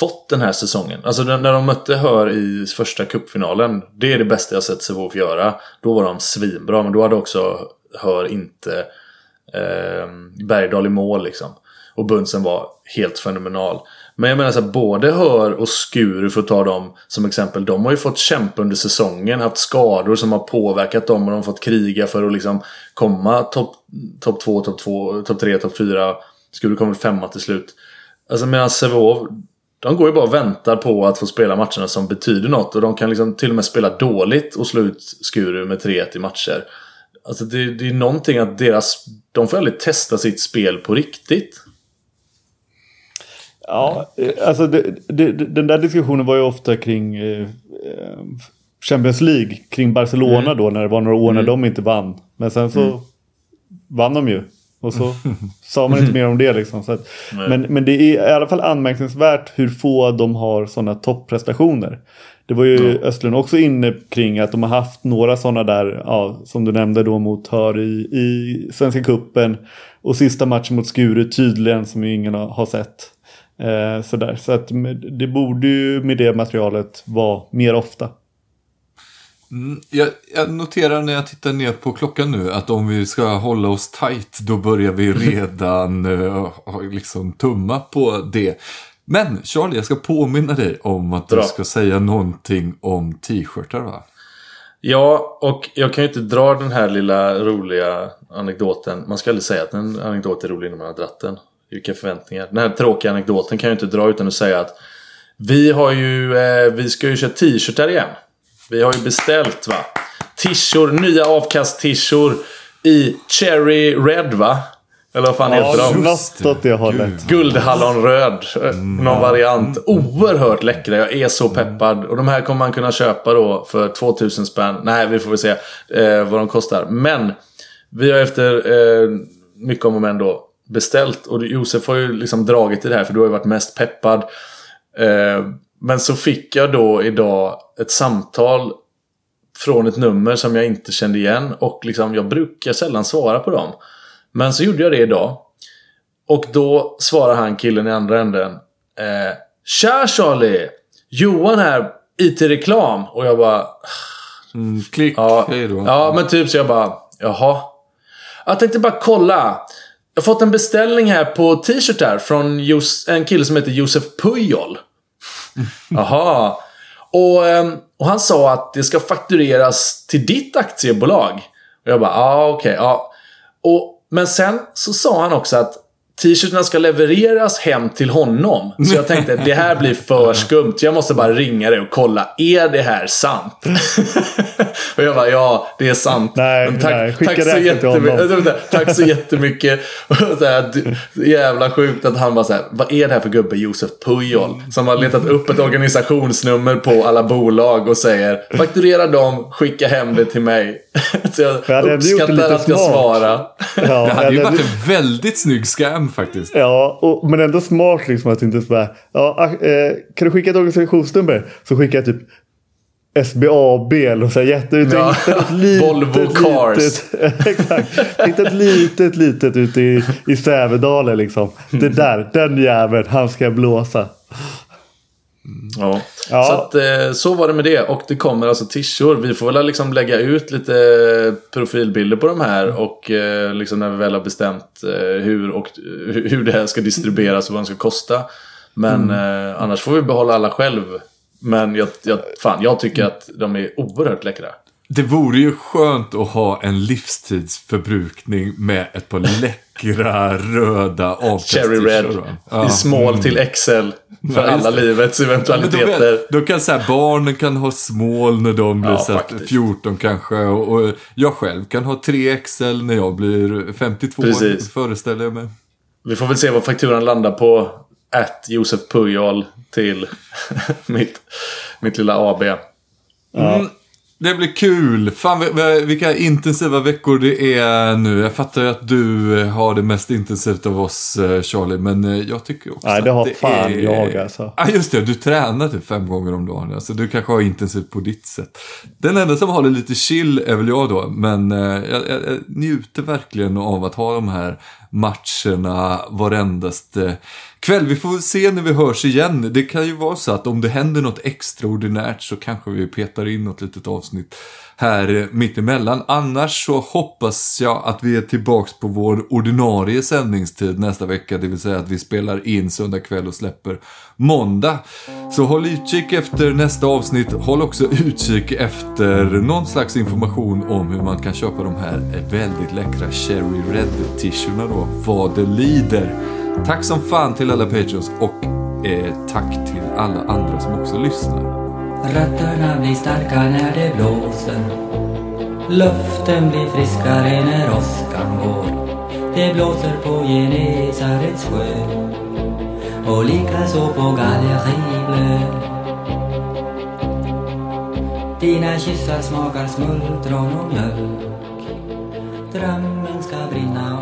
fått den här säsongen? Alltså när de mötte Hör i första cupfinalen. Det är det bästa jag sett Sävehof göra. Då var de svinbra men då hade också Hör inte eh, Bergdahl i mål liksom. Och Bunsen var helt fenomenal. Men jag menar så här, både Hör och Skuru för att ta dem som exempel. De har ju fått kämpa under säsongen. Haft skador som har påverkat dem. Och de har fått kriga för att liksom komma topp top 2, topp 2, topp 3, topp 4. Skuru kommer femma till slut. Alltså medan Sävehof. De går ju bara och väntar på att få spela matcherna som betyder något. Och de kan liksom till och med spela dåligt och slå ut Skuru med 3-1 i matcher. Alltså det, det är någonting att deras... De får aldrig testa sitt spel på riktigt. Ja, eh, alltså det, det, den där diskussionen var ju ofta kring eh, eh, Champions League. Kring Barcelona då när det var några år när de inte vann. Men sen så vann de ju. Och så <laughs> sa man inte mer om det liksom. Så att, men, men det är i alla fall anmärkningsvärt hur få de har sådana topprestationer. Det var ju Östlund också inne kring att de har haft några sådana där, ja, som du nämnde då mot Hör i, i Svenska Kuppen Och sista matchen mot Skuru tydligen som ingen har sett. Eh, sådär. Så att det borde ju med det materialet vara mer ofta. Mm, jag, jag noterar när jag tittar ner på klockan nu att om vi ska hålla oss tight då börjar vi <laughs> redan uh, liksom tumma på det. Men Charlie, jag ska påminna dig om att Bra. du ska säga någonting om t-shirtar va? Ja, och jag kan ju inte dra den här lilla roliga anekdoten. Man ska aldrig säga att en anekdot är rolig när man har dratt den. Vilka förväntningar. Den här tråkiga anekdoten kan jag inte dra utan att säga att vi har ju, eh, vi ska ju köra t-shirtar igen. Vi har ju beställt va. Tishor, nya avkast-tishor i Cherry Red va? Eller vad fan heter Ja, de? något åt det hållet. Guldhallonröd. eh, Någon variant. Oerhört läckra. Jag är så peppad. Och de här kommer man kunna köpa då för 2000 spänn. Nej, vi får väl se eh, vad de kostar. Men vi har efter eh, mycket om och men då beställt. Och Josef har ju liksom dragit i det här för du har ju varit mest peppad. Eh, men så fick jag då idag ett samtal från ett nummer som jag inte kände igen. Och liksom, jag brukar sällan svara på dem. Men så gjorde jag det idag. Och då svarar han killen i andra änden. Eh, Tja Charlie! Johan här, IT-reklam. Och jag bara... Mm, klick, Ja, hej då. ja, men typ så jag bara... Jaha. Jag tänkte bara kolla. Jag har fått en beställning här på t-shirtar från en kille som heter Josef Pujol. Jaha. Och, ehm, och han sa att det ska faktureras till ditt aktiebolag. Och jag bara, ja ah, okej, ja. Och, men sen så sa han också att t-shirtarna ska levereras hem till honom. Så jag tänkte, det här blir för skumt. Jag måste bara ringa dig och kolla, är det här sant? <laughs> och jag bara, ja, det är sant. Nej, Men tack, nej, skicka tack, så jättemycket, <laughs> tack så jättemycket. <laughs> Och så här, jävla sjukt att han bara så här, vad är det här för gubbe Josef Pujol? Som har letat upp ett organisationsnummer på alla bolag och säger fakturera dem, skicka hem det till mig. <laughs> Så jag Jag hade ändå gjort det uppskattar lite att jag svarar. Ja, <laughs> Det hade ju varit en väldigt snygg scam faktiskt. Ja, och, men ändå smart liksom att inte sådär. Ja, ah, eh, kan du skicka ett organisationsnummer? Så skickar jag typ SBAB eller så här jätte... Ja, ett <laughs> litet, Volvo Cars. Litet, exakt. Inte ett litet, litet ute i, i Sävedalen liksom. Det där, den jäveln, han ska jag blåsa. Ja. Ja. Så, att, eh, så var det med det. Och det kommer alltså tishor. Vi får väl liksom lägga ut lite profilbilder på de här. Och eh, liksom när vi väl har bestämt eh, hur, och, hur det här ska distribueras och vad de ska kosta. Men eh, annars får vi behålla alla själv. Men jag, jag, fan, jag tycker att de är oerhört läckra. Det vore ju skönt att ha en livstidsförbrukning med ett par läckra röda avkast Cherry Red. Ja. I small till XL. För Ja, alla livets Ja, men då, eventualiteter. då kan så här, barnen kan ha small när de blir Ja, så här faktiskt. 14 kanske. Och, och jag själv kan ha 3XL när jag blir 52 Precis. föreställer jag mig. Vi får väl se vad fakturan landar på. Att Josef Pujol till <laughs> mitt, mitt lilla AB. Mm, det blir kul. Fan vi- vi- vilka intensiva veckor det är nu. Jag fattar ju att du eh, har det mest intensivt av oss eh, Charlie. Men eh, jag tycker också Nej, det har att fan är... jag, alltså. Ja just det, du tränar typ fem gånger om dagen. Alltså, du kanske har intensivt på ditt sätt. Den enda som har det lite chill är väl jag då. Men jag, jag, jag njuter verkligen av att ha de här matcherna varendaste kväll. Vi får se när vi hörs igen. Det kan ju vara så att om det händer något extraordinärt så kanske vi petar in något litet avsnitt här eh, mittemellan. Annars så hoppas jag att vi är tillbaks på vår ordinarie sändningstid nästa vecka. Det vill säga att vi spelar in söndag kväll och släpper måndag. Så håll utkik efter nästa avsnitt. Håll också utkik efter någon slags information om hur man kan köpa de här väldigt läckra Cherry Red-tishorna då. Vad det lider. Tack som fan till alla Patreons och eh, tack till alla andra som också lyssnar. Rötterna blir starka när det blåser. Luften blir friskare när åskan går. Det blåser på Genesarets sjö. Och likaså på Galleribö Dina kyssar smakar smultron och mjölk. Drömmen ska brinna